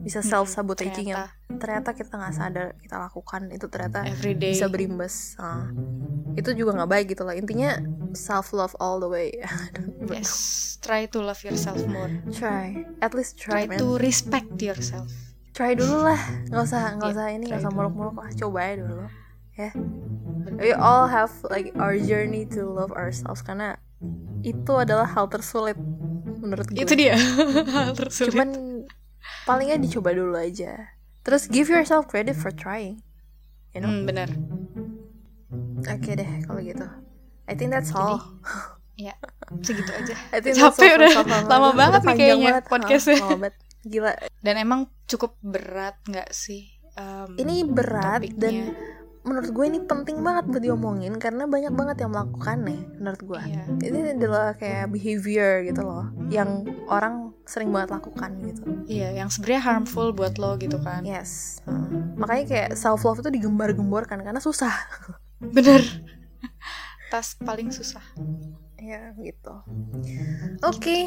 Speaker 2: bisa self sabotaging yang ternyata kita nggak sadar kita lakukan itu ternyata
Speaker 1: Everyday.
Speaker 2: bisa berimbas Ah. itu juga nggak baik gitu loh. Intinya self love all the way.
Speaker 1: Yes, try to love yourself more.
Speaker 2: try. At least try,
Speaker 1: Try
Speaker 2: man.
Speaker 1: to respect yourself.
Speaker 2: try dulu lah. Nggak usah nggak
Speaker 1: Yeah,
Speaker 2: usah ini nggak usah muluk-muluk lah. Coba aja dulu. Ya. We all have like our journey to love ourselves. Karena itu adalah hal tersulit menurut gue
Speaker 1: Itu dia. Hal tersulit.
Speaker 2: cuman palingnya dicoba dulu aja terus give yourself credit for trying you know
Speaker 1: Hmm, benar.
Speaker 2: oke deh kalau gitu I think that's all
Speaker 1: Ya, segitu aja.
Speaker 2: I think that's
Speaker 1: Capek udah. Lama banget nih kayaknya
Speaker 2: banget.
Speaker 1: podcastnya.
Speaker 2: Lama banget. gila
Speaker 1: Dan emang cukup berat nggak sih? um,
Speaker 2: ini berat
Speaker 1: topiknya?
Speaker 2: dan menurut gue ini penting banget buat diomongin karena banyak banget yang melakukannya menurut gue
Speaker 1: Iya.
Speaker 2: ini adalah kayak behavior gitu loh yang orang sering banget lakukan gitu
Speaker 1: Iya, yang sebenarnya harmful buat lo gitu kan.
Speaker 2: yes Hmm. makanya kayak self love itu digembar-gemborkan karena susah
Speaker 1: Bener. Tas paling susah.
Speaker 2: ya gitu oke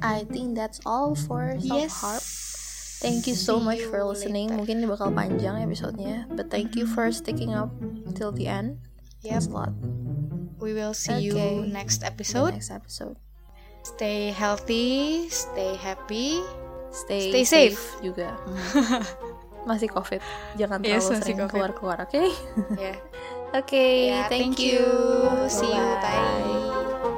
Speaker 2: I think that's all for self harm Thank you so much for
Speaker 1: you
Speaker 2: listening. Mungkin ini bakal panjang episodenya, but thank you for sticking up till the end.
Speaker 1: Yep.
Speaker 2: Thanks a lot.
Speaker 1: We will see
Speaker 2: Okay.
Speaker 1: you next
Speaker 2: The
Speaker 1: episode.
Speaker 2: next episode.
Speaker 1: Stay healthy, stay happy.
Speaker 2: Stay,
Speaker 1: Stay safe.
Speaker 2: juga. masih covid, jangan
Speaker 1: Yes,
Speaker 2: terlalu
Speaker 1: masih
Speaker 2: sering keluar-keluar, oke?
Speaker 1: Ya.
Speaker 2: Oke,
Speaker 1: Ya,
Speaker 2: thank,
Speaker 1: thank you. See you. Bye.